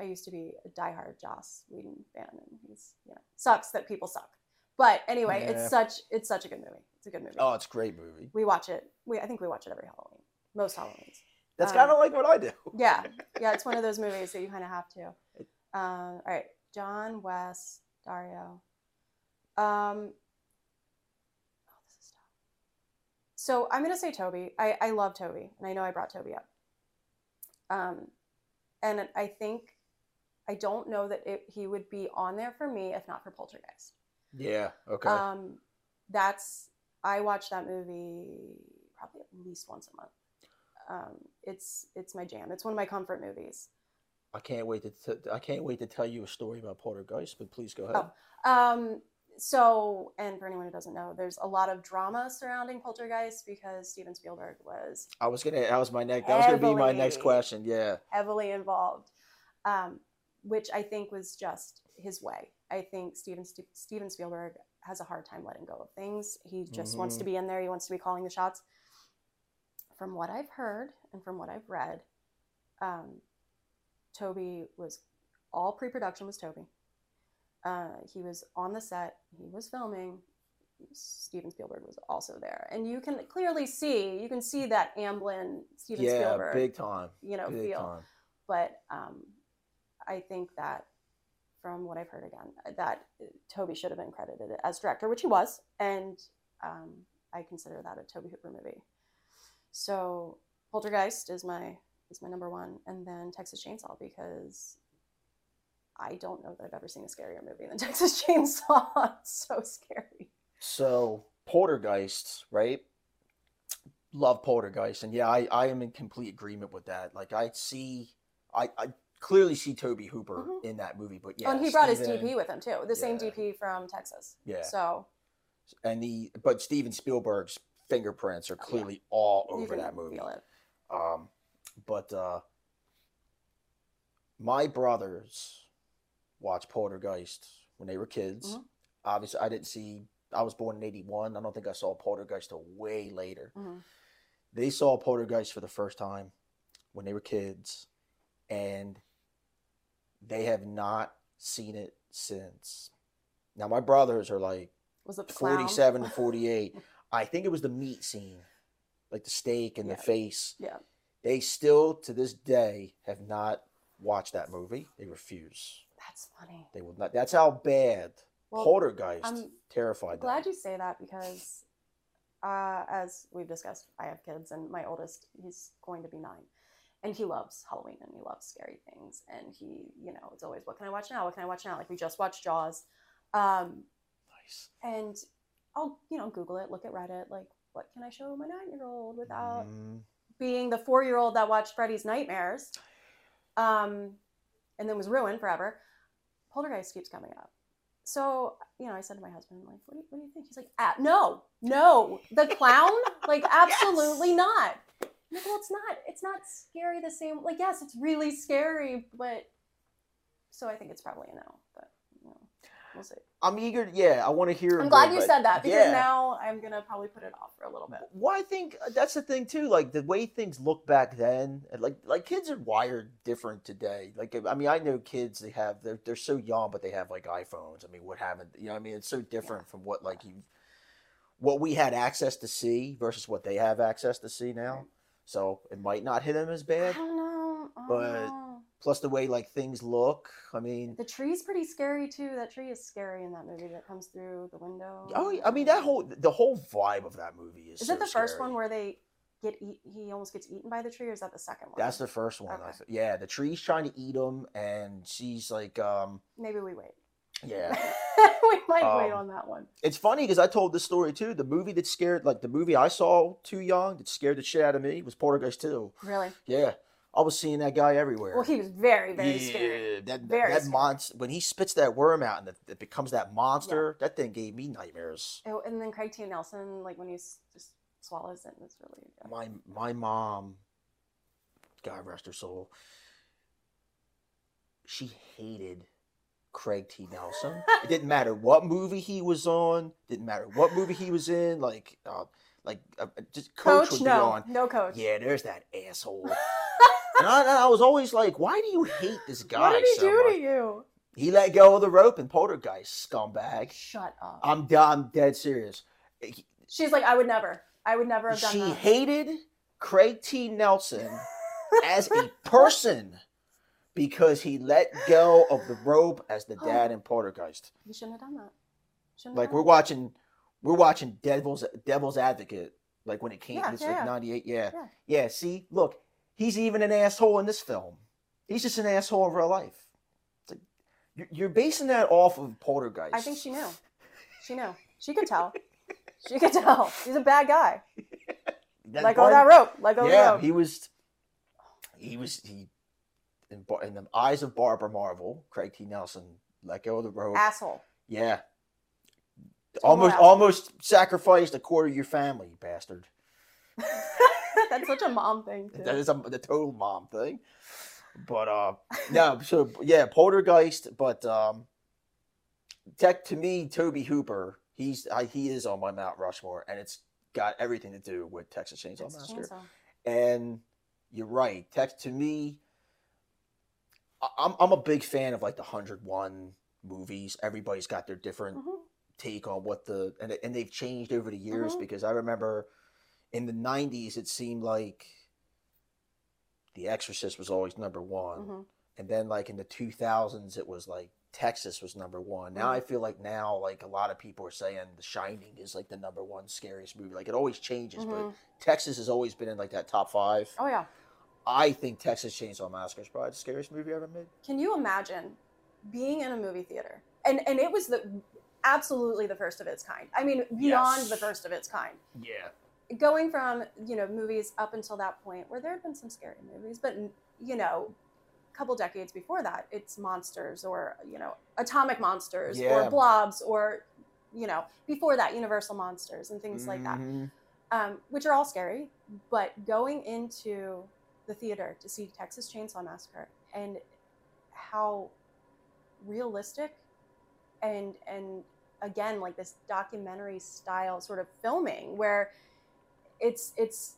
I used to be a diehard Joss Whedon fan, and he's you know sucks that people suck. But anyway, Yeah. it's such it's such a good movie. It's a good movie. Oh, it's a great movie. We watch it. We I think we watch it every Halloween. Most Halloweens. That's Um, kind of like what I do. Yeah, [LAUGHS] yeah. It's one of those movies that you kind of have to. Uh, all right, John, Wes, Dario. Um, oh, this is tough. So I'm gonna say Tobe. I I love Tobe, and I know I brought Tobe up. Um, and I think I don't know that it, he would be on there for me if not for Poltergeist. Yeah. Okay. Um, that's I watch that movie probably at least once a month. Um, it's it's my jam. It's one of my comfort movies. I can't wait to t- I can't wait to tell you a story about Poltergeist, but please go ahead. Oh. Um, so, and for anyone who doesn't know, there's a lot of drama surrounding Poltergeist because Steven Spielberg was I was gonna that was my next that was gonna be my next question. Yeah. heavily involved, um, which I think was just his way. I think Steven St- Steven Spielberg has a hard time letting go of things. He just wants to Mhm. be in there. He wants to be calling the shots. From what I've heard and from what I've read, um, Tobe was all pre-production was Tobe. Uh, he was on the set. He was filming. Steven Spielberg was also there, and you can clearly see you can see that Amblin Steven yeah, Spielberg big time. you know Big feel time. but um, I think that from what I've heard again, that Tobe should have been credited as director, which he was, and um, I consider that a Tobe Hooper movie. So Poltergeist is my is my number one, and then Texas Chainsaw because I don't know that I've ever seen a scarier movie than [LAUGHS] Texas Chainsaw. it's so scary. So Poltergeist, right? Love Poltergeist, and yeah, I, I am in complete agreement with that. Like I see, I, I clearly see Tobe Hooper Mhm. in that movie, but yeah, oh, and he brought his DP with him too, the same DP from Texas. Yeah. So and the but Steven Spielberg's fingerprints are Oh, yeah. clearly all over can that movie. Um, but uh, my brothers watched Poltergeist when they were kids. Mhm. Obviously, I didn't see. I was born in '81. I don't think I saw Poltergeist till way later. Mhm. They saw Poltergeist for the first time when they were kids, and they have not seen it since. Now, my brothers are like Was it 47 and 48. [LAUGHS] I think it was the meat scene, like the steak and Yeah. the face. Yeah. They still, to this day, have not watched that movie. They refuse. That's funny. They will not. That's how bad Well, Poltergeist I'm terrified glad them. you say that because, uh, as we've discussed, I have kids, and my oldest, he's going to be nine, and he loves Halloween and he loves scary things, and he, you know, it's always, what can I watch now? What can I watch now? Like we just watched Jaws, um, Nice. and I'll, you know, Google it, look at Reddit, like what can I show my nine-year-old without Mm, being the four-year-old that watched Freddy's Nightmares, um, and then was ruined forever. Poltergeist keeps coming up. So, you know, I said to my husband, like, what do you, what do you think? He's like, ah, no, no, the clown? [LAUGHS] like, absolutely not. I'm like, well, it's not, it's not scary the same. Like, yes, it's really scary, but so I think it's probably a no, but you know, we'll see. I'm eager. Yeah, I want to hear. I'm glad but- you said that because yeah. now I'm gonna probably put it off for a little bit. Well, I think uh, that's the thing too. Like the way things look back then, like like kids are wired different today. Like I mean, I know kids they have they're they're so young, but they have like iPhones. I mean, what haven't you know? I mean, it's so different from what like you what we had access to see versus what they have access to see now. So it might not hit them as bad. I don't know. I don't But- know. Plus the way like things look. I mean, The tree's pretty scary too. That tree is scary in that movie that comes through the window. oh, I mean that whole the whole vibe of that movie is. Is so it the first one where they get eat? He almost gets eaten by the tree, or is that the second one? That's the first one. I Okay. yeah, the tree's trying to eat him, and she's like, um, Maybe we wait. yeah. [LAUGHS] we might wait Um, on that one. It's funny because I told this story too. The movie that scared, like the movie I saw too young that scared the shit out of me was Poltergeist 2. Really? Yeah, I was seeing that guy everywhere. Well, he was very, very yeah, scary. that Very that monster when he spits that worm out and it, it becomes that monster. That thing gave me nightmares. Oh, and then Craig T. Nelson, like when he just swallows it, it's really good. My my mom, God rest her soul, she hated Craig T. Nelson. it didn't matter what movie he was on. Didn't matter what movie he was in. Like, uh, like uh, just coach, Coach, would be no, on. no coach. Yeah, there's that asshole. And I, I was always like, why do you hate this guy what did he so do much? to you? He let go of the rope in Poltergeist, scumbag. Shut up. I'm, I'm dead serious. She's like, I would never. I would never have done she that. She hated Craig T. Nelson [LAUGHS] as a person because he let go of the rope as the [GASPS] dad in Poltergeist. You shouldn't have done that. Shouldn't Like we're that. watching, we're watching Devil's Devil's Advocate. Like when it came, Yeah, it's yeah, like yeah. '98. Yeah. Yeah. yeah, See, look, he's even an asshole in this film. He's just an asshole in real life. Like, you're, basing that off of Poltergeist. I think she knew. She knew. She could tell. She could tell. He's a bad guy. That Let go oh, that rope. Like oh, go of yeah, the rope. he was. He was he. in, in the eyes of Barbara Marvel, Craig T. Nelson let go of the rope. Asshole. Yeah. Almost almost sacrificed a quarter of your family, you bastard. [LAUGHS] [LAUGHS] That's such a mom thing too. That is a, the total mom thing. But uh [LAUGHS] no, so yeah, Poltergeist, but um tech to me, Tobe Hooper, he's I, he is on my Mount Rushmore, and it's got everything to do with Texas Chainsaw It's Massacre. Chainsaw. And you're right, Tech to me, I'm I'm a big fan of like the hundred one movies. Everybody's got their different Mhm. take on what the and and they've changed over the years Mhm. because I remember in the '90s it seemed like The Exorcist was always number one, Mhm. and then like in the 2000s it was like Texas was number one. Now I feel like now like a lot of people are saying The Shining is like the number one scariest movie. Like it always changes, but Mhm. Texas has always been in like that top five. Oh yeah. I think Texas Chainsaw Massacre is probably the scariest movie ever made. Can you imagine being in a movie theater? And and it was the absolutely the first of its kind. I mean, beyond Yes. the first of its kind. Yeah. Going from, you know, movies up until that point where there had been some scary movies, but you know, a couple decades before that, it's monsters or, you know, atomic monsters Yeah. or blobs or you know, before that, Universal monsters and things like that. Mhm. um, which are all scary. But going into the theater to see Texas Chainsaw Massacre and how realistic and and again like this documentary style sort of filming where it's it's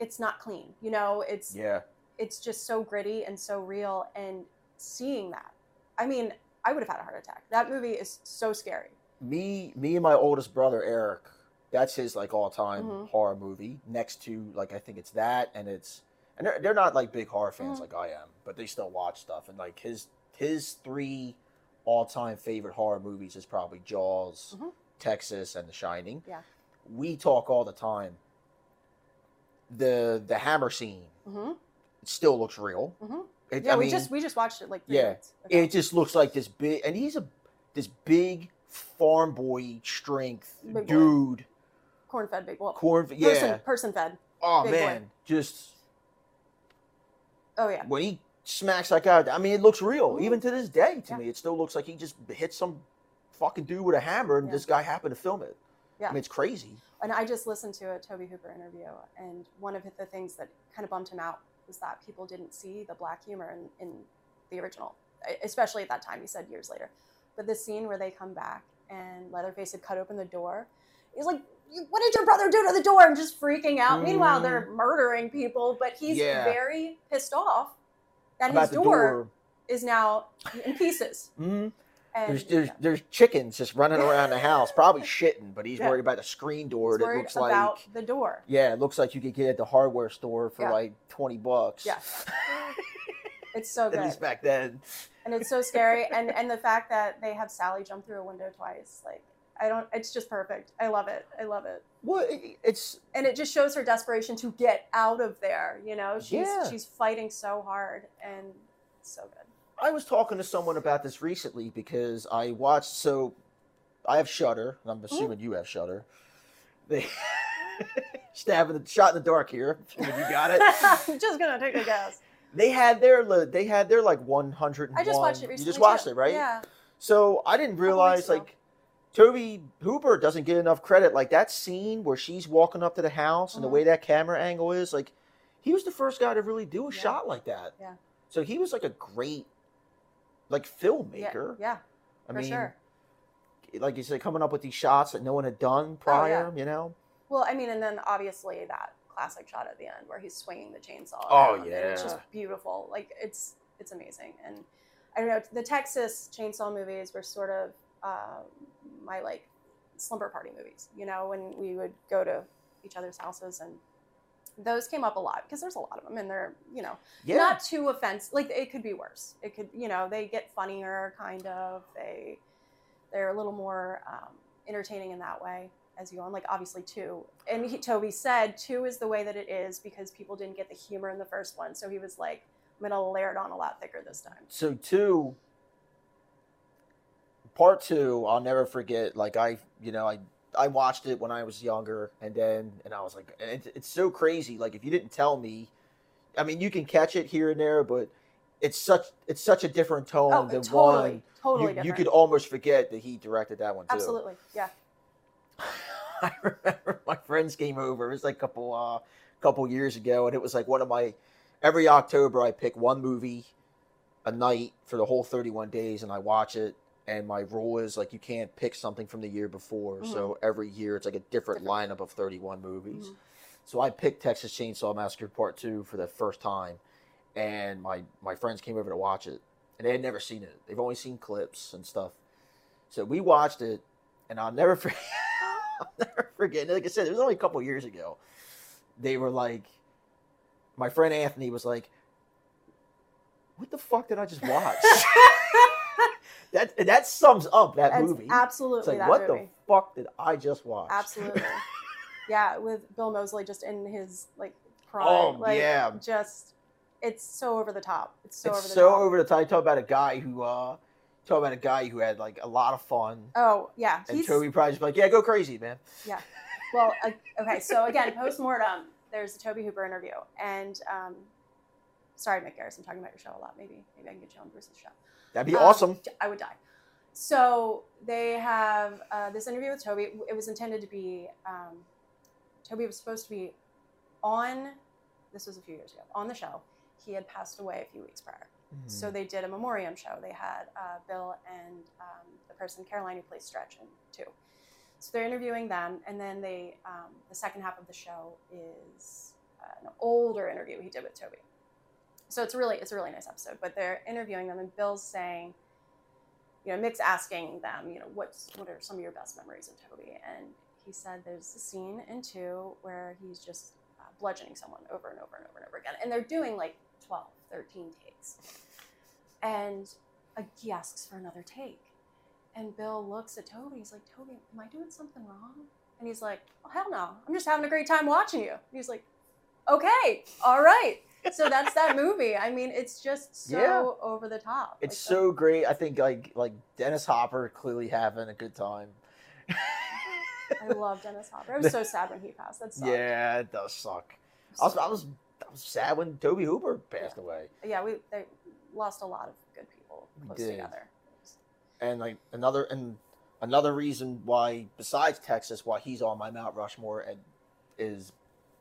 it's not clean you know it's Yeah. it's just so gritty and so real and seeing that i mean i would have had a heart attack that movie is so scary me me and my oldest brother Eric, that's his like all time Mhm. horror movie. Next to like I think it's that and it's and they're, they're not like big horror fans Mhm. like I am, but they still watch stuff and like his his three all time favorite horror movies is probably Jaws, Mhm. Texas, and The Shining. Yeah. We talk all the time. The the hammer scene hmm it still looks real. hmm It, yeah I we mean, just we just watched it like yeah, ago. it just looks like this big and he's a this big farm boy strength Big boy. dude corn fed big well corn person yeah person fed oh big boy. man just oh yeah when he smacks that guy i mean it looks real Mhm. even to this day to Yeah. me it still looks like he just hit some fucking dude with a hammer and Yeah. this guy happened to film it Yeah. i mean it's crazy. And i just listened to a tobe hooper interview and one of the things that kind of bummed him out was that people didn't see the black humor in, in the original especially at that time he said years later. But the scene where they come back and leatherface had cut open the door he's like what did your brother do to the door? And just freaking out. Meanwhile they're murdering people but he's Yeah. very pissed off that about his door, door. is now in pieces. Mhm. And there's, there's, yeah. there's chickens just running around the house probably shitting but he's Yeah. worried about the screen door he's that worried looks about like the door yeah it looks like you could get at the hardware store for Yeah. like 20 bucks Yeah. [LAUGHS] it's so good. at least back then and it's so scary and and the fact that they have sally jump through a window twice like i don't it's just perfect i love it i love it well it, it's and it just shows her desperation to get out of there you know she's she's fighting so hard and it's so good I was talking to someone about this recently because I watched. So I have Shutter, and I'm assuming you have Shutter. They [LAUGHS] stabbing the shot in the dark here. You got it. i'm [LAUGHS] just gonna take a guess They had their they had their like 100. i just watched it recently You just watched too. it, right? yeah So I didn't realize like Tobe Hooper doesn't get enough credit. Like that scene where she's walking up to the house and the way mm-hmm. that camera angle is, like he was the first guy to really do a Yeah. shot like that. Yeah. So he was like a great like filmmaker. yeah I for mean, sure like you said, coming up with these shots that no one had done prior. You know. well i mean and then obviously that classic shot at the end where he's swinging the chainsaw Oh, yeah, it's just beautiful like it's it's amazing and i don't know the texas chainsaw movies were sort of uh, my like slumber party movies you know when we would go to each other's houses and those came up a lot because there's a lot of them and they're you know Yeah. not too offensive like it could be worse it could you know they get funnier kind of they they're a little more um, entertaining in that way as you go on like obviously two and he, tobe said two is the way that it is because people didn't get the humor in the first one so he was like i'm gonna layer it on a lot thicker this time so two. Part two, I'll never forget. Like I, you know, I I watched it when I was younger, and then and I was like, and it's, it's so crazy. Like if you didn't tell me, I mean, you can catch it here and there, but it's such it's such a different tone Oh, than totally, one. totally you, different. you could almost forget that he directed that one too. Absolutely, yeah. [LAUGHS] I remember my friends came over. It was like a couple uh couple years ago, and it was like one of my every October I pick one movie a night for the whole 31 days, and I watch it. And my rule is like you can't pick something from the year before, so every year it's like a different, lineup of 31 movies. Mhm. So I picked Texas Chainsaw Massacre Part Two for the first time, and my my friends came over to watch it, and they had never seen it. They've only seen clips and stuff. So we watched it, and I'll never [LAUGHS] forget. I'll never forget. Like I said, it was only a couple years ago. They were like, my friend Anthony was like, "What the fuck did I just watch?" [LAUGHS] that that sums up that That's movie. absolutely It's like, that what movie. the fuck did I just watch? Absolutely. [LAUGHS] yeah, with Bill Moseley just in his like prime. Oh, like, yeah. Just it's so over the top. It's so it's over the top. so top. over the top. You talk about a guy who, uh, talk about a guy who had like a lot of fun, Oh yeah, and he's Tobe probably just like, yeah, go crazy, man. Yeah. Well. Uh, okay, so again, post mortem. There's a Tobe Hooper interview, and um, sorry, Mick Garris, I'm talking about your show a lot. Maybe maybe I can get you on Bruce's show. That'd be Um, awesome. I would die. So they have uh, this interview with Tobe. It was intended to be um, Tobe was supposed to be on. This was a few years ago on the show. He had passed away a few weeks prior, Mm-hmm. so they did a memoriam show. They had uh, Bill and um, the person Caroline who plays Stretch in too. So they're interviewing them, and then they um, the second half of the show is uh, an older interview he did with Tobe. So it's really it's a really nice episode. But they're interviewing them, and Bill's saying, you know, Mick's asking them, you know, what's what are some of your best memories of Tobe? And he said there's a scene in two where he's just uh, bludgeoning someone over and over and over and over again, and they're doing like 12, 13 takes, and uh, he asks for another take, and Bill looks at Tobe. He's like, Tobe, am I doing something wrong? And he's like, oh, hell no, I'm just having a great time watching you. And he's like, okay, all right. So that's that movie. I mean, it's just so Yeah. over the top. It's Like, so great. I think like like Dennis Hopper clearly having a good time. I love Dennis Hopper. I was so sad when he passed. That sucked. yeah, it does suck. I was, I was I was sad when Tobe Hooper passed away. yeah, we they lost a lot of good people close did. together. and like another and another reason why besides Texas why he's on my Mount Rushmore and is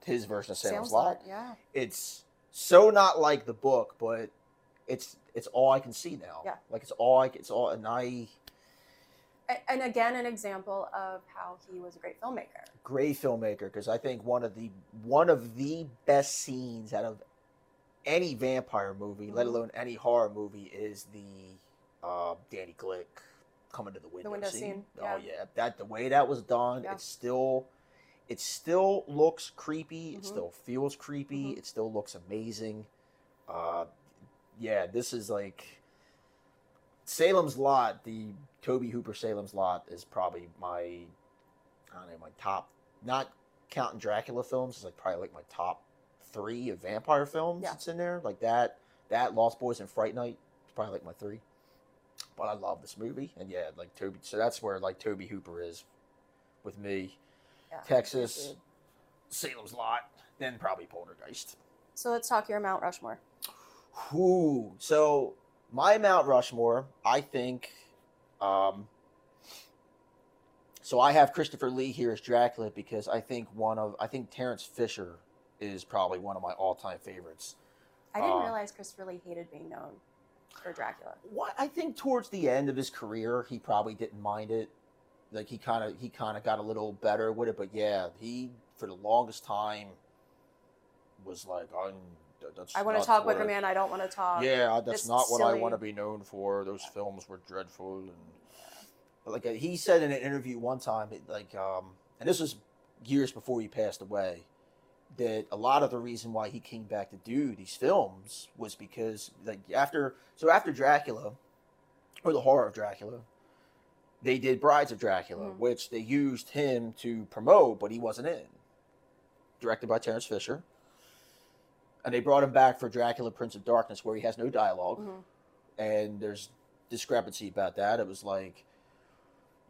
his version of Salem's Lot. Yeah. It's so not like the book, but it's it's all I can see now. Yeah. Like it's all I it's all and I And again, an example of how he was a great filmmaker. great filmmaker because I think one of the one of the best scenes out of any vampire movie, let Mhm. alone any horror movie, is the uh, Danny Glick coming to the window, window scene. scene, Oh yeah. yeah, that the way that was done, Yeah. it still it still looks creepy. It Mhm. still feels creepy. Mhm. It still looks amazing. Uh, yeah, this is like Salem's Lot. The Tobe Hooper Salem's Lot is probably my I don't know my top. Not counting Dracula films, it's like probably like my top three of vampire films. Yeah. It's in there like that. That Lost Boys and Fright Night is probably like my three. But I love this movie, and yeah, like Tobe. So that's where like Tobe Hooper is with me. Yeah. Texas, Salem's Lot, then probably Poltergeist. So let's talk your Mount Rushmore. Ooh, so my Mount Rushmore, I think. Um, so I have Christopher Lee here as Dracula because I think one of I think Terence Fisher is probably one of my all-time favorites. I didn't Uh, realize Christopher Lee hated being known for Dracula. What I think towards the end of his career, he probably didn't mind it. Like he kind of he kind of got a little better with it, but yeah, he for the longest time was like, I'm. That's I want to talk Wicker I- Man. I don't want to talk. Yeah, that's this not what I want to be known for. Those films were dreadful, and like uh, he said in an interview one time, like, um, and this was years before he passed away, that a lot of the reason why he came back to do these films was because, like, after so after Dracula, or the horror of Dracula, they did Brides of Dracula, Mhm. which they used him to promote, but he wasn't in. Directed by Terence Fisher. And they brought him back for Dracula Prince of Darkness where he has no dialogue. Mhm. and there's discrepancy about that. It was like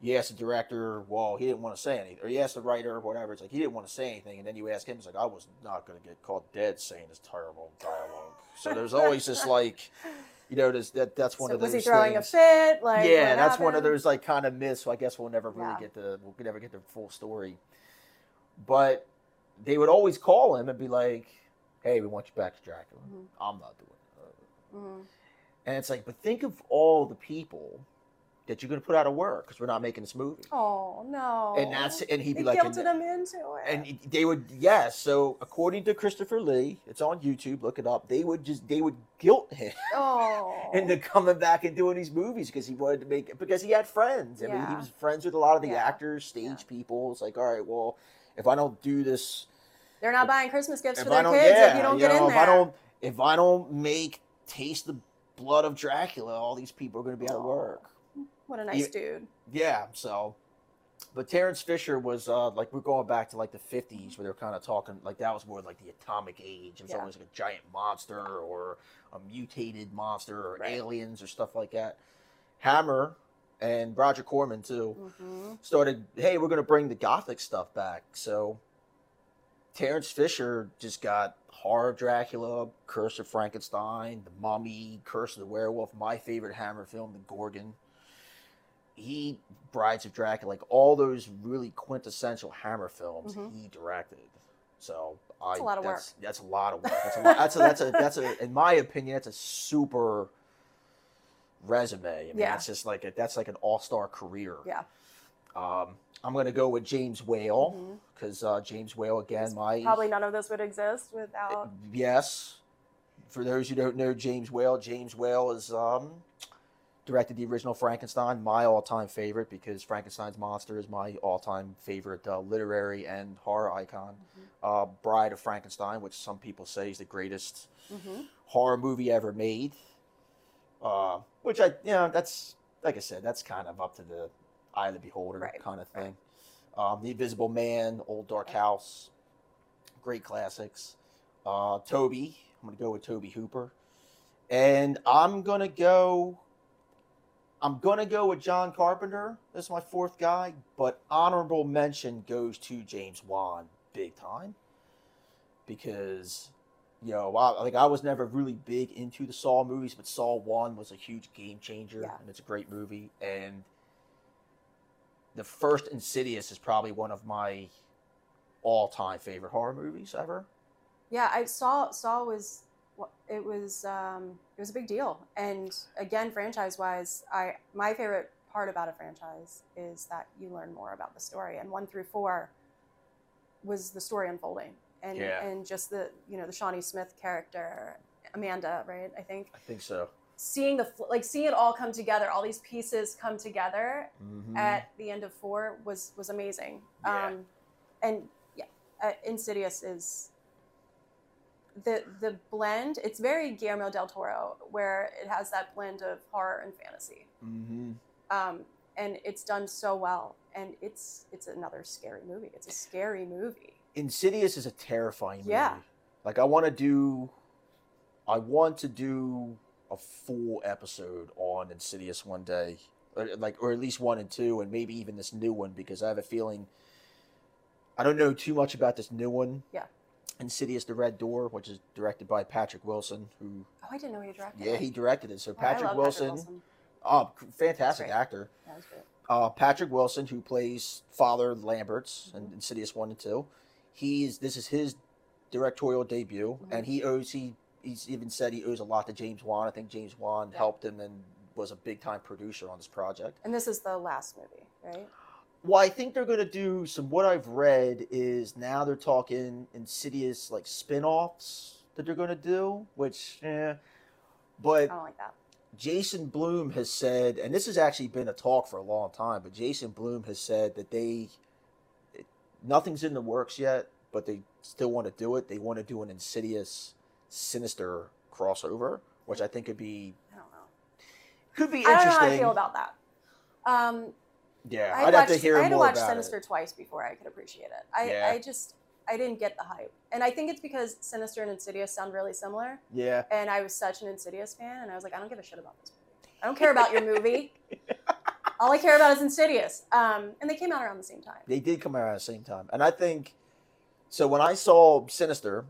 you asked the director well he didn't want to say anything. Or you asked the writer or whatever. It's like he didn't want to say anything. And then you ask him it's like I was not going to get caught dead saying this terrible dialogue. So there's always this like You know, there's, that that's one So of those. was he throwing things. a fit? Like yeah, that's one of those like kind of myths. So I guess we'll never really Yeah. get the we'll never get the full story. But they would always call him and be like, "Hey, we want you back to Dracula." Mhm. I'm not doing it. Mhm. And it's like, but think of all the people that you're going to put out of work because we're not making this movie. Oh no! And that's and he'd be they like, guilted him into it. and they would yes. So according to Christopher Lee, it's on YouTube. Look it up. They would just they would guilt him [LAUGHS] oh, into coming back and doing these movies because he wanted to make because he had friends. I mean, he was friends with a lot of the Yeah. actors, stage Yeah. people. It's like, all right, well, if I don't do this, they're not buying Christmas gifts for their kids yeah, if you don't you get know, in if there. I don't, if I don't make taste the blood of Dracula, all these people are going to be out of oh. work. What a nice you- dude. Yeah, so. But Terence Fisher was uh, like we're going back to like the fifties where they're kind of talking like that was more like the atomic age. It was Yeah. always like a giant monster or a mutated monster or Right. aliens or stuff like that. Hammer and Roger Corman too hmm started. Hey, we're gonna bring the gothic stuff back. So Terence Fisher just got horror of Dracula, Curse of Frankenstein, The Mummy, Curse of the Werewolf, my favorite Hammer film, The Gorgon. He Brides of Dracula, like all those really quintessential Hammer films, Mhm. he directed. So That's a lot of work. that's, That's a lot of work. That's a, lot, that's a that's a that's a in my opinion that's a super resume. I mean, Yeah. that's just like a, that's like an all star career. Yeah. Um, I'm gonna go with James Whale because uh, James Whale again, my Probably none of this would exist without. yes. For those who don't know James Whale, James Whale is um, directed the original Frankenstein, my all-time favorite because Frankenstein's monster is my all-time favorite uh, literary and horror icon. Uh, Bride of Frankenstein, which some people say is the greatest hmm horror movie ever made. Uh, which I, you know, that's like I said, that's kind of up to the eye of the beholder Right, kind of right. thing. Um, the Invisible Man, Old Dark House, great classics. Uh, Tobe, I'm gonna go with Tobe Hooper, and I'm gonna go. I'm gonna go with John Carpenter as my fourth guy, but honorable mention goes to James Wan, big time, because you know, I, like I was never really big into the Saw movies, but Saw One was a huge game changer, Yeah. and it's a great movie. And the first Insidious is probably one of my all-time favorite horror movies ever. Yeah, I saw Saw was it was um, it was a big deal, and again, franchise wise, I my favorite part about a franchise is that you learn more about the story, and one through four was the story unfolding, and Yeah. and just the you know the Shawnee Smith character, Amanda, right? I think I think so. seeing the like seeing it all come together, all these pieces come together Mhm. at the end of four was was amazing. Yeah. Um, and yeah, uh, Insidious is the the blend. It's very Guillermo del Toro, where it has that blend of horror and fantasy, Mhm. um, and it's done so well. And it's it's another scary movie. It's a scary movie. Insidious is a terrifying movie. Yeah. Like I want to do, I want to do a full episode on Insidious one day, or like or at least one and two, and maybe even this new one because I have a feeling. I don't know too much about this new one. Yeah. Insidious: The Red Door, which is directed by Patrick Wilson, who Oh, I didn't know he directed. yeah it. he directed it. So Oh, Patrick, Wilson, Patrick Wilson. oh fantastic actor. That was great. uh, Patrick Wilson, who plays Father Lambert's in Mhm. Insidious one and two. He's this is his directorial debut, Mhm. and he owes he he's even said he owes a lot to James Wan. I think James Wan Yeah. helped him and was a big time producer on this project. And this is the last movie, right? Well, I think they're gonna do some. What I've read is now they're talking Insidious like spin-offs that they're gonna do, which eh. But I don't like that. Jason Blum has said, and this has actually been a talk for a long time, but Jason Blum has said that they, nothing's in the works yet, but they still want to do it. They want to do an insidious, sinister crossover, which I think could be I don't know. could be interesting. I don't know how I feel about that. Um, yeah, I I'd have to watched- hear I had to watch Sinister it. twice before I could appreciate it. I, Yeah. I just I didn't get the hype, and I think it's because Sinister and Insidious sound really similar. Yeah, And I was such an Insidious fan, and I was like, I don't give a shit about this movie. I don't care about your movie. [LAUGHS] All I care about is Insidious. Um, and they came out around the same time. they did come out at the same time, and I think so. When I saw Sinister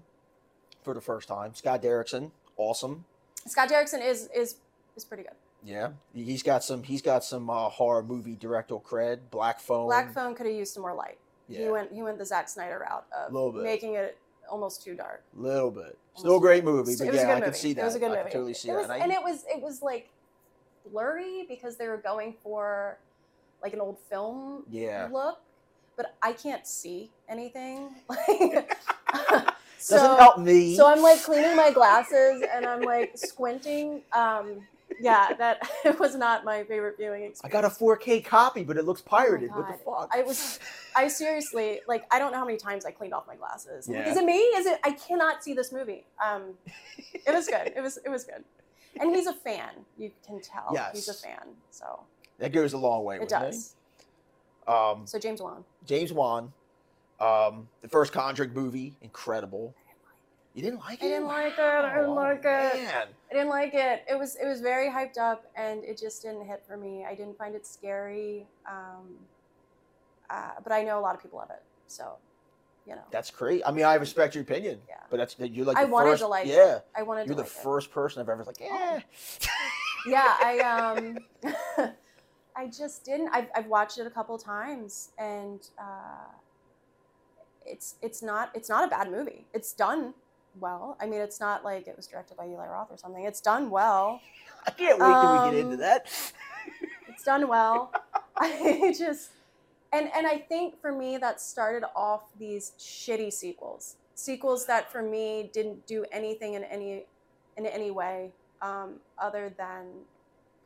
for the first time, Scott Derrickson, awesome. Scott Derrickson is is is pretty good. Yeah, he's got some. He's got some uh, horror movie director cred. Black Phone. Black Phone could have used some more light. Yeah, He went he went the Zack Snyder route of Little bit. making it almost too dark. A little bit. Still a great movie, but yeah, I can see that. It was a good I movie. totally see it that. was, And I- and it was it was like blurry because they were going for like an old film yeah, look, but I can't see anything. [LAUGHS] Like, so, doesn't help me. So I'm like cleaning my glasses and I'm like squinting. Um, yeah, that [LAUGHS] it was not my favorite viewing experience. I got a 4K copy, but it looks pirated. what the Oh fuck? I was, I seriously like I don't know how many times I cleaned off my glasses. Yeah. Is it me? Is it? I cannot see this movie. Um, it was good. It was it was good. And he's a fan. You can tell. He's a fan. So that goes a long way. it does. Me. Um, So James Wan. James Wan, um, the first Conjuring movie, incredible. You didn't like it? I didn't like it. I didn't Oh, like it. Man. I didn't like it. It was it was very hyped up, and it just didn't hit for me. I didn't find it scary, um, uh, but I know a lot of people love it. So, you know, That's great. I mean, I respect your opinion. Yeah. But that's you're like I wanted first, to like it. Yeah. I wanted You're to the like it. first person I've ever like, yeah. [LAUGHS] [LAUGHS] yeah i um [LAUGHS] i just didn't I've, I've watched it a couple times and uh it's it's not it's not a bad movie it's done well. I mean it's not like it was directed by eli roth or something. It's done well. [LAUGHS] I can't wait till we get Um, into that. [LAUGHS] it's done well. [LAUGHS] I just and and i think for me that started off these shitty sequels. Sequels that for me didn't do anything in any in any way um, other than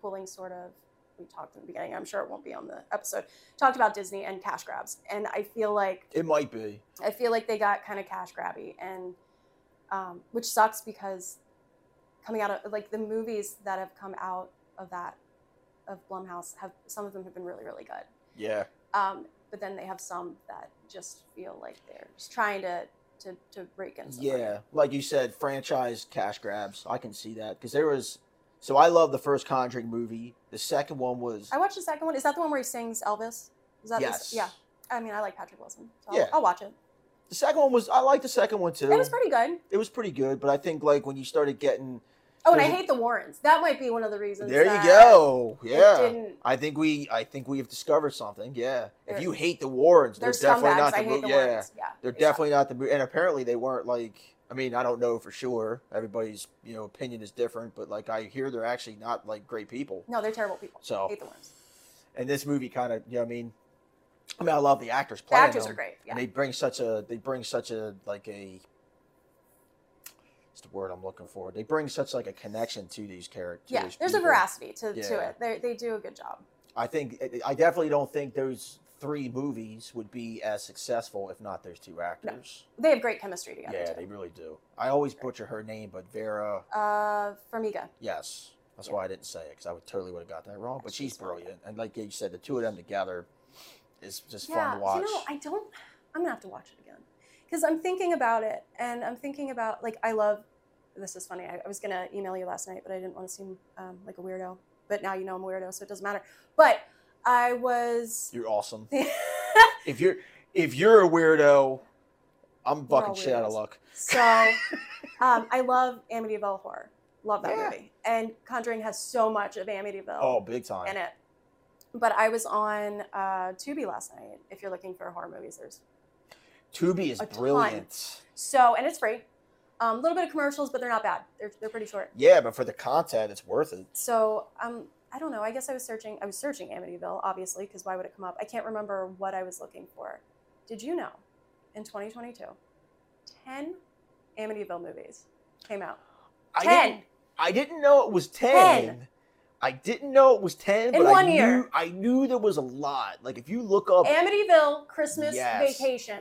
pulling sort of we talked in the beginning i'm sure it won't be on the episode talked about disney and cash grabs. And i feel like It might be. I feel like they got kind of cash grabby, and um, which sucks because coming out of like the movies that have come out of that of Blumhouse have some of them have been really really good, Yeah. um, but then they have some that just feel like they're just trying to to, to break in. Yeah. Like you said, franchise cash grabs. I can see that because there was. So I love the first Conjuring movie. The second one was. I watched the second one. Is that the one where he sings Elvis? Is that yes. yeah. I mean, I like Patrick Wilson. So Yeah. I'll, I'll watch it. The second one was. I liked the second one too. It was pretty good. It was pretty good, but I think like when you started getting. Oh, and I hate the Warrens. That might be one of the reasons. There you go. Yeah. I think we. I think we have discovered something. Yeah. If you hate the Warrens, they're They're definitely not the I mo- the Yeah. Warrens. Yeah. They're they definitely not the mo- and apparently they weren't like I mean, I don't know for sure. Everybody's, you know, opinion is different, but like I hear they're actually not like great people. No, they're terrible people. So- hate the Warrens. And this movie kind of, you know, I mean, I mean, I love the actors The playing actors them, are great. Yeah. and they bring such a, they bring such a like a, what's the word I'm looking for? They bring such like a connection to these characters. yeah. There's a veracity to, Yeah. to it. They they do a good job. I think I definitely don't think those three movies would be as successful if not those two actors. They have great chemistry together. Yeah, too. they really do. I always butcher her name, but Vera. Uh, Farmiga. Yes, that's Yeah. why I didn't say it because I would totally would have got that wrong. But She's she's brilliant. brilliant, and like you said, the two of them together is just Yeah. fun to watch. You know, I don't. I'm gonna have to watch it again because I'm thinking about it, and I'm thinking about like I love. This is funny. I, I was gonna email you last night, but I didn't want to seem um, like a weirdo. But now you know I'm a weirdo, so it doesn't matter. But I was. You're awesome. [LAUGHS] if you're if you're a weirdo, I'm fucking shit out of luck. So, um, I love Amityville Horror. Love that Yeah. movie. And Conjuring has so much of Amityville Oh, big time. in it. But I was on uh, Tubi last night. If you're looking for horror movies, there's Tubi is a ton. brilliant. so, and it's free. A um, little bit of commercials, but they're not bad. They're, they're pretty short. Yeah, but for the content, it's worth it. So, um, I don't know. I guess I was searching. I was searching Amityville, obviously, because why would it come up? I can't remember what I was looking for. Did you know, in 2022, 10 Amityville movies came out. I 10. didn't, I didn't know it was 10. Ten. I didn't know it was 10, In but one I year. knew I knew there was a lot. Like if you look up Amityville Christmas Yes. Vacation.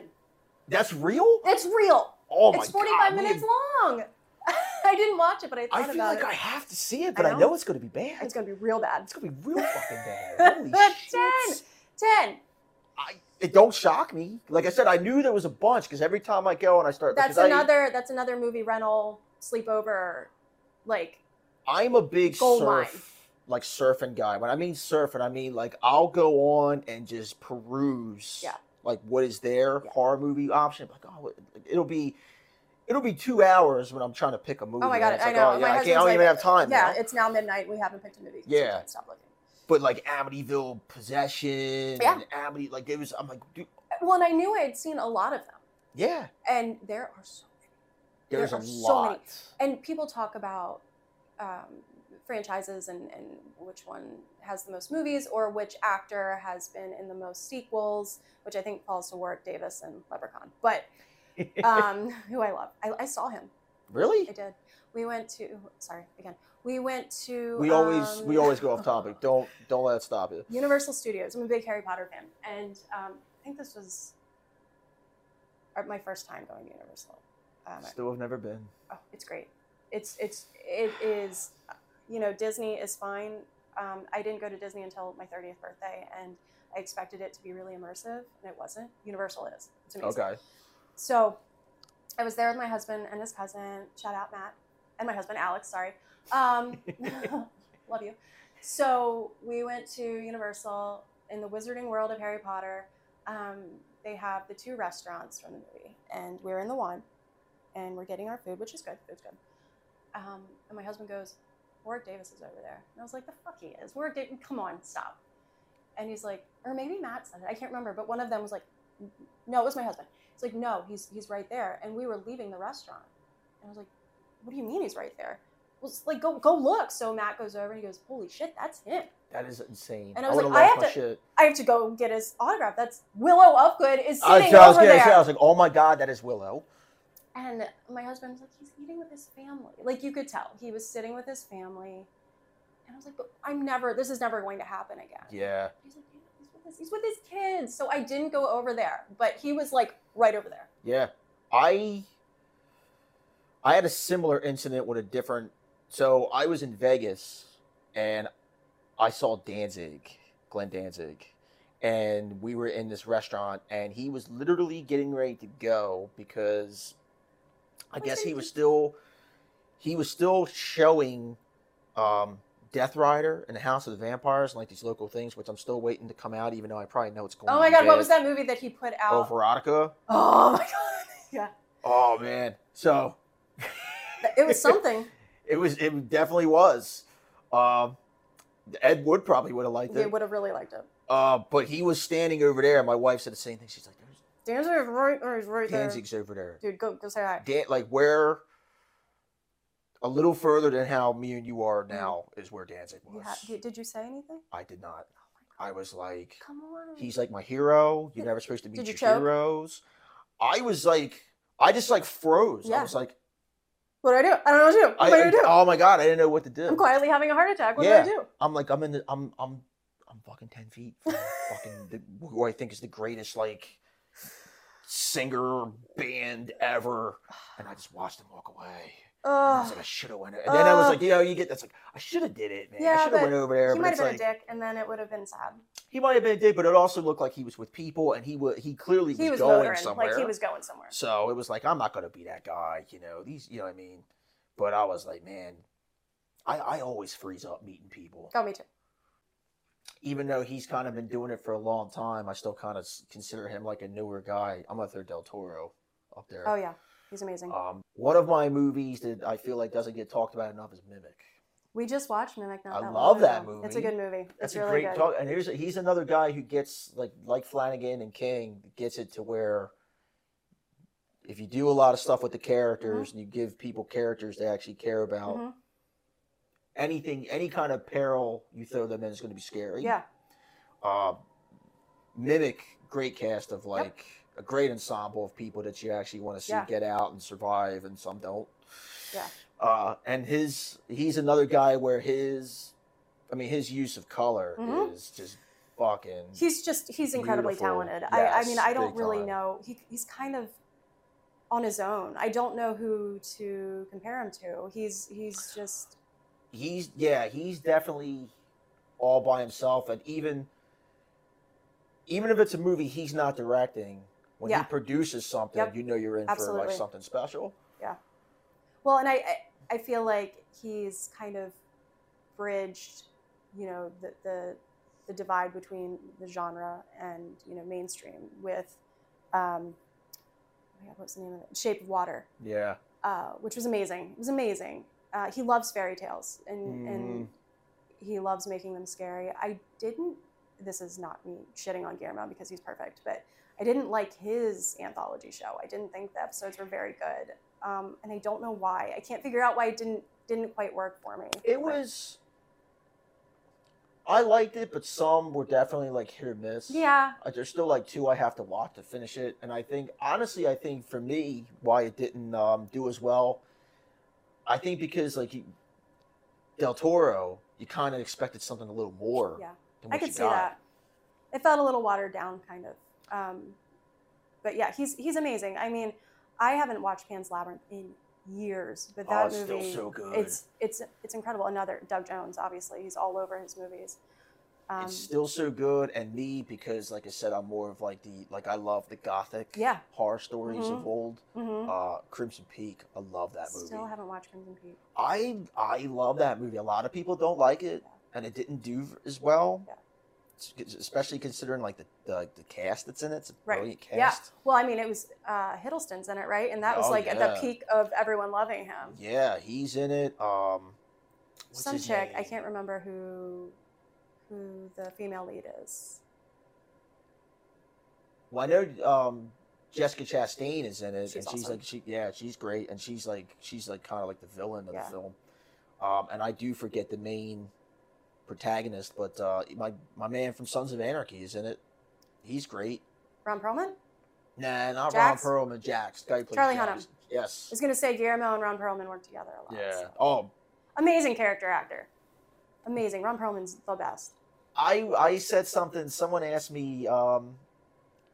that's real? It's real. Oh my it's 45 god. minutes man. long. [LAUGHS] I didn't watch it, but I thought I feel about like it. I have to see it, but I know, know. it's going to be bad. It's going to be real bad. It's going to be real fucking bad. [LAUGHS] Holy Ten. shit. 10. I, it don't shock me. Like I said, I knew there was a bunch because every time I go and I start, That's because I- another that's another movie rental sleepover like I'm a big surf, mine. Like surfing guy. When I mean surfing, I mean like I'll go on and just peruse, Yeah. like what is there Yeah. horror movie option. Like oh, it'll be it'll be two hours when I'm trying to pick a movie. Oh my god, I like, know. oh, yeah, I, can't, I don't like, even have time. Yeah, now. it's now midnight. We haven't picked a movie. we Yeah. can't stop looking. but like Amityville Possession, Yeah. and Amity, like it was. I'm like, dude, Well, and I knew I had seen a lot of them, yeah, and there are so many. There there's a are so lot. many. And people talk about um, franchises and, and which one has the most movies or which actor has been in the most sequels, which I think falls to Warwick Davis and Leprechaun. But [LAUGHS] um, who I love, I, I saw him. really? I did. We went to. Sorry again. We went to. We always um, we always go off topic. [LAUGHS] Don't don't let it stop you. Universal Studios. I'm a big Harry Potter fan, and um, I think this was uh, my first time going to Universal. Um, Still have never been. oh, it's great. It's it's it is. You know, Disney is fine. Um, I didn't go to Disney until my 30th birthday, and I expected it to be really immersive, and it wasn't. Universal is. It's amazing. Okay. So I was there with my husband and his cousin. Shout out Matt and my husband Alex. Sorry, um, [LAUGHS] love you. So we went to Universal in the Wizarding World of Harry Potter. Um, they have the two restaurants from the movie, and we're in the one, and we're getting our food, which is good. Food's good. Um, and my husband goes, "Warwick Davis is over there," and I was like, "The fuck he is? Warwick Davis? Come on, stop." And he's like, or maybe Matt said it. I can't remember, but one of them was like, "No, it was my husband." It's like, no, he's he's right there. And we were leaving the restaurant. And I was like, what do you mean he's right there? Well, it's like, go go look. So Matt goes over and he goes, holy shit, that's him. That is insane. And I was would've like, I have to- shit. I have to go get his autograph. That's Willow Ufgood is sitting I was over gonna there. say, I was like, oh my god, that is Willow. And my husband was like, he's eating with his family. Like you could tell. He was sitting with his family. And I was like, but I'm never, this is never going to happen again. Yeah. He's like, yeah, he's with his, he's with his kids. So I didn't go over there, but he was like right over there. Yeah. I I had a similar incident with a different so I was in Vegas and I saw Danzig, Glenn Danzig, and we were in this restaurant and he was literally getting ready to go because I guess he he was still he was still showing um Death Rider and the House of the Vampires and like these local things, which I'm still waiting to come out, even though I probably know it's going. Oh my god, what was that movie that he put out? Oh. Verotika. Oh [LAUGHS] my god. Yeah. Oh man. So It was something. [LAUGHS] it was it definitely was. Um Ed Wood probably would have liked They it. would have really liked it. Uh, but he was standing over there. And my wife said the same thing. She's like, "There's Danzig is right, or he's right there. Danzig's over there." Dude, go go say hi. Dan, like where a little further than how me and you are now is where Danzig You was. ha- did, you say anything? I did not. Oh. I was like, Come on. he's like my hero. You're never supposed to meet did you your choke? heroes. I was like, I just like froze. I Yeah. was like, what do I do? I don't know what to do. What I, do I do? oh my god, I didn't know what to do. I'm quietly having a heart attack. What Yeah. do I do? I'm like I'm in the I'm I'm I'm fucking ten feet from [LAUGHS] fucking the, who I think is the greatest like singer band ever, and I just watched him walk away. I was like, I should have went. And then I was like, you know, you get that's like I should have did it, man. Yeah, I should have went over there. he might have been like, a dick, and then it would have been sad. He might have been a dick, but it also looked like he was with people, and he was he clearly was, He was going motoring, somewhere. like he was going somewhere. So it was like I'm not gonna be that guy, you know. These, you know what I mean. But I was like, man, I I always freeze up meeting people. Got me too. Even though he's kind of been doing it for a long time, I still kind of consider him like a newer guy. I'm gonna throw Del Toro up there. Oh yeah, he's amazing. Um, one of my movies that I feel like doesn't get talked about enough is Mimic. we just watched Mimic. Not I that love that ago. It's a good movie. That's it's a really great good. talk, and here's he's another guy who gets like like Flanagan and King gets it to where if you do a lot of stuff with the characters and you give people characters they actually care about, Mhm. Anything, any kind of peril you throw them in is going to be scary. Yeah, uh, mimic great cast of like a great ensemble of people that you actually want to see Yeah. get out and survive and some don't Yeah. uh, and his he's another guy where his i mean his use of color Mhm. is just fucking he's just he's incredibly Beautiful. talented. I, I mean, I don't really time. know. He, he's kind of on his own. I don't know who to compare him to. He's he's just he's yeah he's definitely all by himself and even even if it's a movie he's not directing when Yeah. he produces something Yep. you know you're in for like something special Yeah. well, and I, I feel like he's kind of bridged, you know, the the the divide between the genre and you know mainstream with um, my God, what's the name of it? Shape of Water, Yeah. uh, which was amazing. It was amazing. Uh, he loves fairy tales and, and he loves making them scary. I didn't, this is not me shitting on Guillermo because he's perfect, but I didn't like his anthology show. I didn't think the episodes were very good. Um, and I don't know why. I can't figure out why it didn't didn't quite work for me. It was. I liked it, but some were definitely like hit or miss. Yeah. Uh, There's still like two I have to watch to finish it, and I think honestly, I think for me, why it didn't um, do as well, I think because like you, Del Toro, you kind of expected something a little more. Yeah. I could see got. that. It felt a little watered down, kind of. Um, but yeah, he's he's amazing. I mean, I haven't watched Pan's Labyrinth in years, but Oh, that it's still movie, so good. it's it's it's incredible. Another Doug Jones, obviously, he's all over his movies. Um, it's still so good, and me because, like I said, I'm more of like the like I love the gothic yeah. horror stories Mhm. of old. hmm Uh, Crimson Peak, I love that movie. Still haven't watched Crimson Peak. I I love that movie. A lot of people don't like it, and it didn't do as well. Yeah. Especially considering like the, the the cast that's in it. It's a Right. brilliant Yeah. Well, I mean, it was uh, Hiddleston's in it, right? And that was Oh, like at the peak of everyone loving him. Yeah, he's in it. Um, what's Some chick, I can't remember who who the female lead is. Well, I know um, Jessica Chastain is in it, She's and she's awesome. like she yeah she's great, and she's like she's like kind of like the villain of Yeah. the film. Um, and I do forget the main protagonist, but uh, my my man from Sons of Anarchy is in it. He's great. Ron Perlman? Nah, not Jax? Ron Perlman. Jax. Guy who plays Charlie Jax. Hunnam. Yes. I was gonna say Guillermo and Ron Perlman work together a lot. Yeah. so. Oh, Amazing character actor. Amazing. Ron Perlman's the best. I I said something. Someone asked me um,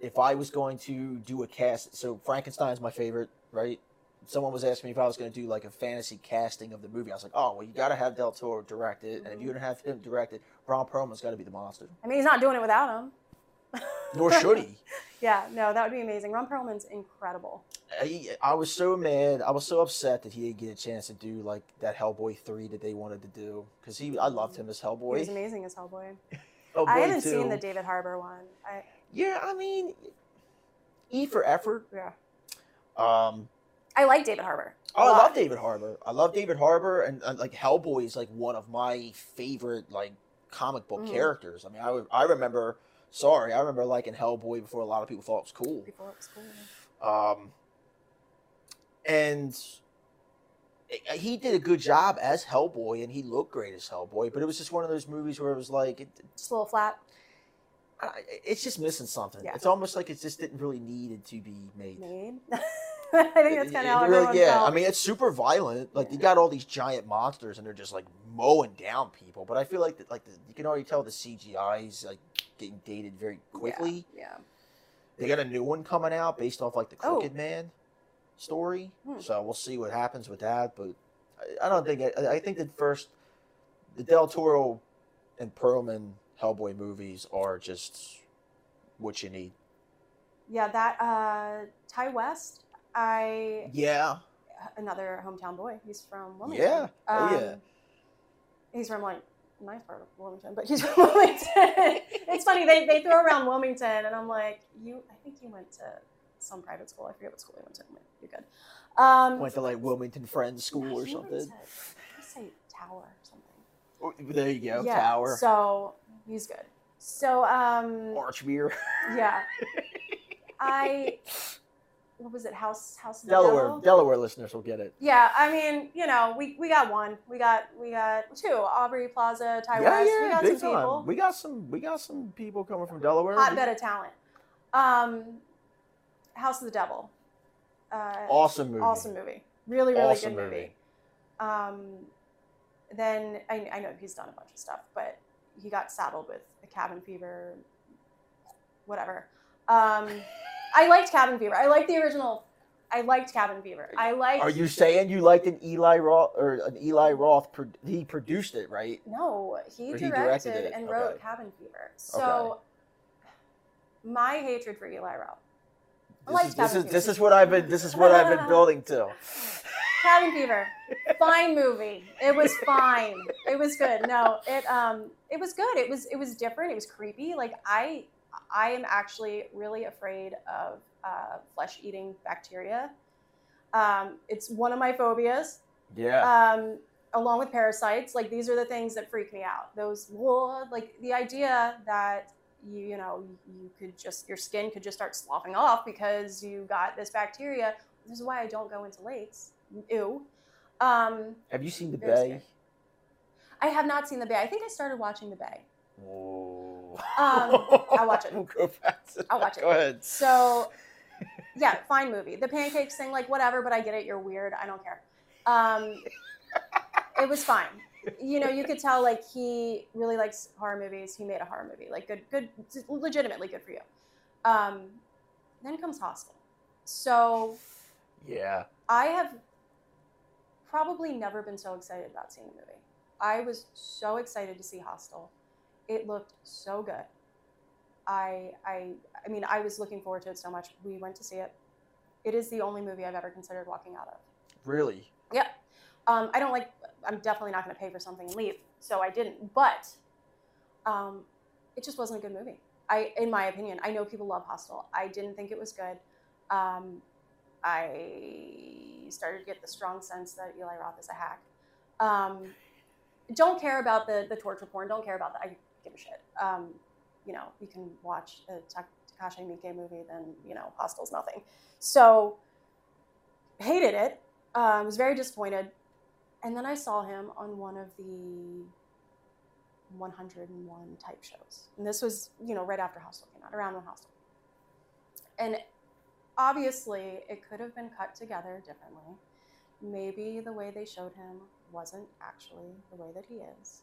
if I was going to do a cast. So Frankenstein's my favorite, right? Someone was asking me if I was going to do like a fantasy casting of the movie. I was like, oh well, you got to have Del Toro direct it, and if Mhm. you're going have him direct it, Ron Perlman's got to be the monster. I mean, he's not doing it without him. Nor should he. [LAUGHS] Yeah, no, that would be amazing. Ron Perlman's incredible. I, I was so mad. I was so upset that he didn't get a chance to do like that Hellboy three that they wanted to do because he. I loved him as Hellboy. He was amazing as Hellboy. Hellboy [LAUGHS] I haven't 2. seen the David Harbour one. I Yeah, I mean, E for effort. yeah. Um, I like David Harbour. oh, I love David Harbour. I love David Harbour, and like Hellboy is like one of my favorite like comic book Mhm. characters. I mean, I I remember. Sorry, I remember liking Hellboy before a lot of people thought it was cool. Before it was cool. Um, and he did a good job as Hellboy, and he looked great as Hellboy. But it was just one of those movies where it was like, it, Just a little flat. I- it's just missing something. Yeah. It's almost like it just didn't really needed to be made. Made. [LAUGHS] I think that's kind of how really- yeah. felt. I mean, it's super violent. Like you got all these giant monsters, and they're just like mowing down people. But I feel like that, like the, you can already tell the CGI is like getting dated very quickly. Yeah. They got a new one coming out based off like the Oh. Crooked Man story. Hmm. So we'll see what happens with that. But I, I don't think I, I think that first the Del Toro and Perlman Hellboy movies are just what you need. Yeah, that uh, Ti West. I Yeah. another hometown boy. He's from Wilmington. Yeah. Oh, yeah. Um, He's from like nice part of Wilmington, but he's from [LAUGHS] Wilmington. it's funny they, they throw around Wilmington, and I'm like, you. I think you went to some private school. I forget what school he went to. You're good. Um, Went to like Wilmington Friends School or something. say Tower or something. Oh, There you go. yeah. Tower. So he's good. So um, Archmere. yeah, [LAUGHS] I. What was it? House House Delaware. Devil? Delaware listeners will get it. Yeah, I mean, you know, we, we got one. We got we got two. Aubrey Plaza, Ti West. we got big some people. time. We got some. We got some people coming from Delaware. Hotbed of talent. Um, House of the Devil. Uh, Awesome movie. Awesome movie. Really, really Awesome good movie. Um, then I, I know he's done a bunch of stuff, but he got saddled with a cabin fever, whatever. Um, [LAUGHS] I liked Cabin Fever. I liked the original. I liked Cabin Fever. I liked. Are you saying you liked an Eli Roth or an Eli Roth? He produced it, right? No, he directed, he directed it. and Okay. wrote Cabin Fever. So my hatred for Eli Roth. I This liked is, this Cabin is this is what I've been this is what I've been [LAUGHS] building to. Cabin Fever, fine movie. It was fine. It was good. No, it um, it was good. It was it was different. It was creepy. Like I, I am actually really afraid of uh, flesh-eating bacteria. Um, it's one of my phobias. Yeah. Um, along with parasites, like these are the things that freak me out. Those, like the idea that you, you know, you could just your skin could just start sloughing off because you got this bacteria. This is why I don't go into lakes. Ew. Um, Have you seen The Bay? I have not seen the Bay. I think I started watching the Bay. Whoa. Um, I'll watch it. [LAUGHS] Go back I'll watch it. Go ahead. So, yeah, fine movie. The pancakes thing, like whatever, but I get it. You're weird. I don't care. Um, it was fine. You know, you could tell like he really likes horror movies. He made a horror movie. Like good, good, legitimately good for you. Um, then comes Hostel. So Yeah. I have probably never been so excited about seeing a movie. I was so excited to see Hostel. It looked so good. I I I mean, I was looking forward to it so much. We went to see it. It is the only movie I've ever considered walking out of. Really? Yeah. Um, I don't like. I'm definitely not going to pay for something and leave, so I didn't. But um, it just wasn't a good movie. I, in my opinion, I know people love Hostel. I didn't think it was good. Um, I started to get the strong sense that Eli Roth is a hack. Um, don't care about the the torture porn. Don't care about that. I give a shit. Um, you know, you can watch a Ta- Takashi Miike movie, then you know, Hostel's nothing. So hated it. Um, was very disappointed. And then I saw him on one of the 101 type shows. And this was, you know, right after Hostel came out, around when Hostel. And obviously, it could have been cut together differently. Maybe the way they showed him wasn't actually the way that he is.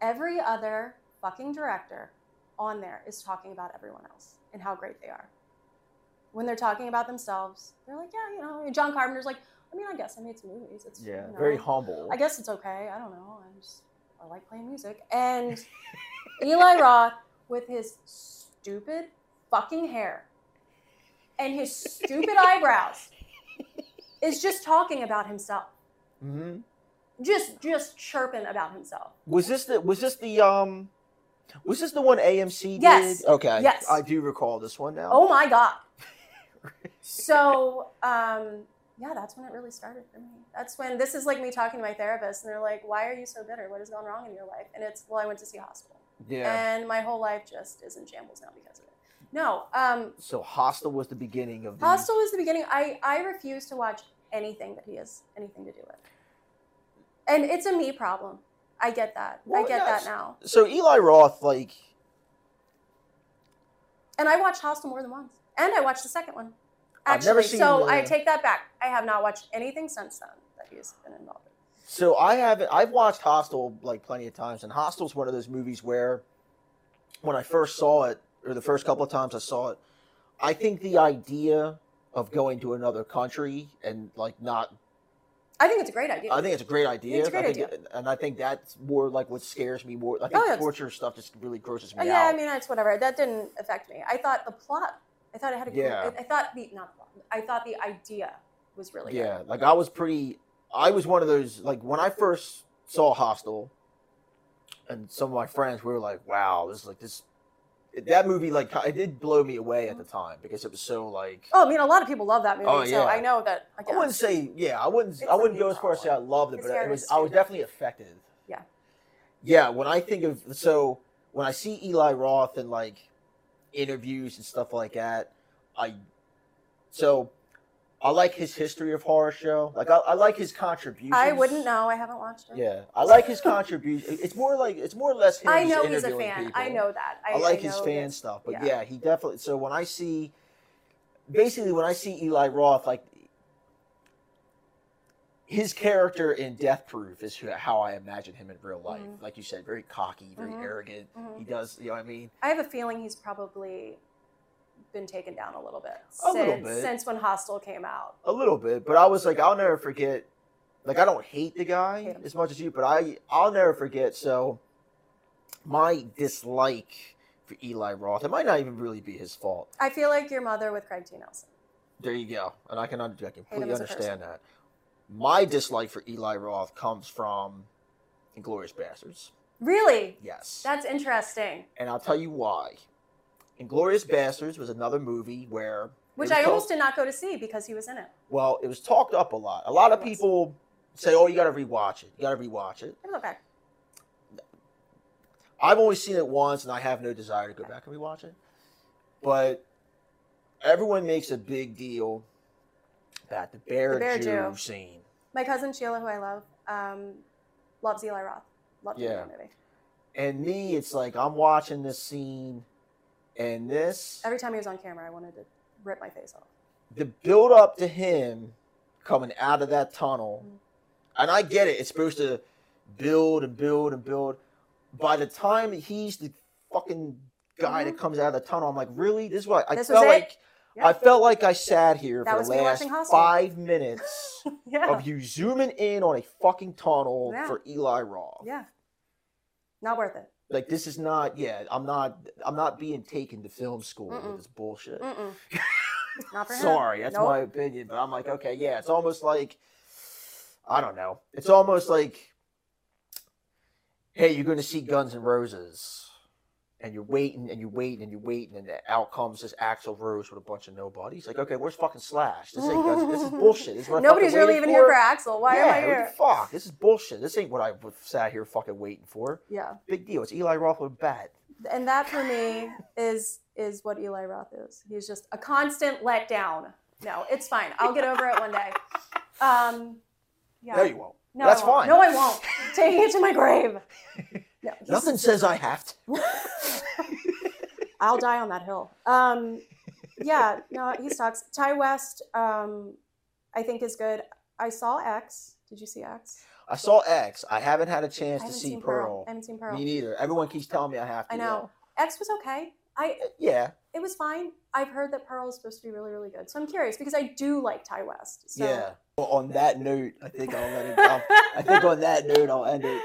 Every other fucking director on there is talking about everyone else and how great they are. When they're talking about themselves, they're like, yeah, you know, John Carpenter's like, I mean, I guess I made some movies. It's Yeah. you know, Very humble. I guess it's okay. I don't know. I just I like playing music. And [LAUGHS] Eli Roth with his stupid fucking hair and his stupid eyebrows is just talking about himself. Mm-hmm. Just just chirping about himself. Was this the was this the um was this the one AMC Yes. did? Okay. Yes. I do recall this one now. Oh my god. [LAUGHS] So um yeah, that's when it really started for me. That's when this is like me talking to my therapist and they're like, Why are you so bitter? What has gone wrong in your life? And it's well, I went to see hospital. Yeah. and my whole life just is in shambles now because of it. No, um, so Hostel was the beginning of the Hostel was the beginning. I I refuse to watch anything that he has anything to do with, and it's a me problem. I get that. I get yes. that now. So Eli Roth, like And I watched Hostel more than once, and I watched the second one. I've Actually, never seen so the- I take that back. I have not watched anything since then that he's been involved in. So I haven't. I've watched Hostel like plenty of times, and Hostel's one of those movies where, when I first saw it, or the first couple of times I saw it, I think the idea of going to another country and like not, I think it's a great idea. I think it's a great idea. It's a great I think, And I think that's more like what scares me more. I oh, think Oh, torture stuff just really grosses Oh, me yeah, out. Yeah, I mean that's whatever. That didn't affect me. I thought the plot. I thought it had a. Yeah. I, I thought the not. I thought the idea was really good. yeah, like I was pretty. I was one of those like when I first saw Hostel, and some of my friends we were like, "Wow, this is like this." That movie like it did blow me away at the mm-hmm. time because it was so like. Oh, I mean, a lot of people love that movie, Oh, so. I know that. I Again, wouldn't say yeah. I wouldn't. I wouldn't go as far as say I loved it, but it was. I was definitely affected. Yeah. Yeah. When I think of so when I see Eli Roth and like interviews and stuff like that, I so I like his history of horror show. Like I, I like his contributions. I wouldn't know. I haven't watched it. Yeah, I like his contribution. It's more like it's more or less. Him I know he's a fan. people. I know that. I, I like his fan stuff, but yeah. yeah. he definitely. So when I see, basically, when I see Eli Roth, like his character in Death Proof is how I imagine him in real life. Mhm. Like you said, very cocky, very Mhm. arrogant. Mhm. He does, you know what I mean? I have a feeling he's probably been taken down a little bit A little since bit. since when Hostel came out. A little bit, but I was like, I'll never forget. Like I don't hate the guy Hate as much as you, but I I'll never forget. So my dislike for Eli Roth, it might not even really be his fault. I feel like your mother with Craig T. Nelson. There you go, and I can I completely as a understand that. My dislike for Eli Roth comes from Inglourious Basterds. Really? Yes, That's interesting. and I'll tell you why. Inglourious Basterds was another movie where which I talk- almost did not go to see because he was in it. Well, it was talked up a lot. A lot of people say, "Oh, you got to rewatch it. You got to rewatch it." It was okay. I've only seen it once, and I have no desire to go back and rewatch it. But everyone makes a big deal about the Bear, The Bear Jew, Jew. scene. My cousin Sheila, who I love, um, loves Eli Roth. Loves Yeah. the movie. And me, it's like I'm watching this scene, and this Every time he was on camera, I wanted to rip my face off. the build up to him coming out of that tunnel, Mhm. and I get it. It's supposed to build and build and build. By the time he's the fucking guy that Mhm. comes out of the tunnel, I'm like, really? This is what I was felt it? like. Yeah. I felt like I sat here That for the last five minutes [LAUGHS] yeah. of you zooming in on a fucking tunnel Yeah. for Eli Roth. Yeah. Not worth it. Like this is not. Yeah, I'm not. I'm not being taken to film school Mm-mm. with this bullshit. [LAUGHS] Not for him. Sorry, that's Nope. my opinion, but I'm like, okay, yeah, it's almost like I don't know. It's almost like hey, you're going to see Guns N' Roses. And you're waiting and you're waiting and you're waiting, and out comes this Axl Rose with a bunch of nobodies. Like, okay, where's fucking Slash? This ain't. This is [LAUGHS] bullshit. This is Nobody's really even here for Axl. Why yeah, am I here? fuck? This is bullshit. This ain't what I sat here fucking waiting for. Yeah. Big deal. It's Eli Roth with a bat. And that for me is is what Eli Roth is. He's just a constant letdown. No, it's fine. I'll get over it one day. Um, yeah. No, you won't. No, That's fine. No, I won't. Taking it to my grave. [LAUGHS] No, Nothing says I have to. [LAUGHS] I'll die on that hill. Um, yeah, no, he sucks. Ti West, um, I think is good. I saw X. Did you see X? I saw X. I haven't had a chance to see seen Pearl. I haven't seen Pearl. Me neither. Everyone keeps telling me I have to. I know. X was okay. I Yeah. it was fine. I've heard that Pearl is supposed to be really, really good. So I'm curious because I do like Ti West. So. Yeah. Well, on that note, I think I'll let it go. [LAUGHS] I think on that note, I'll end it.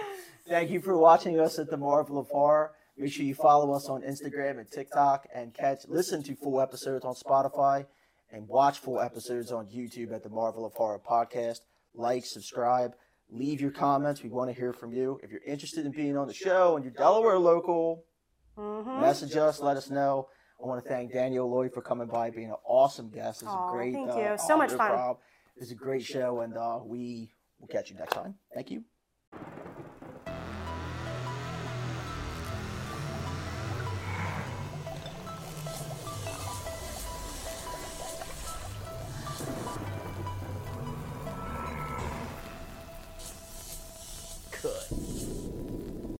Thank you for watching us at the Marvel of Horror. Make sure you follow us on Instagram and TikTok and catch, listen to full episodes on Spotify and watch full episodes on YouTube at the Marvel of Horror podcast. Like, subscribe, leave your comments. We want to hear from you. If you're interested in being on the show and you're Delaware local, Mhm. message us, let us know. I want to thank Danielle Lloyd for coming by, being an awesome guest. It's a great, thank uh, you. So much fun. It's a great show, and uh, we will catch you next time. Thank you.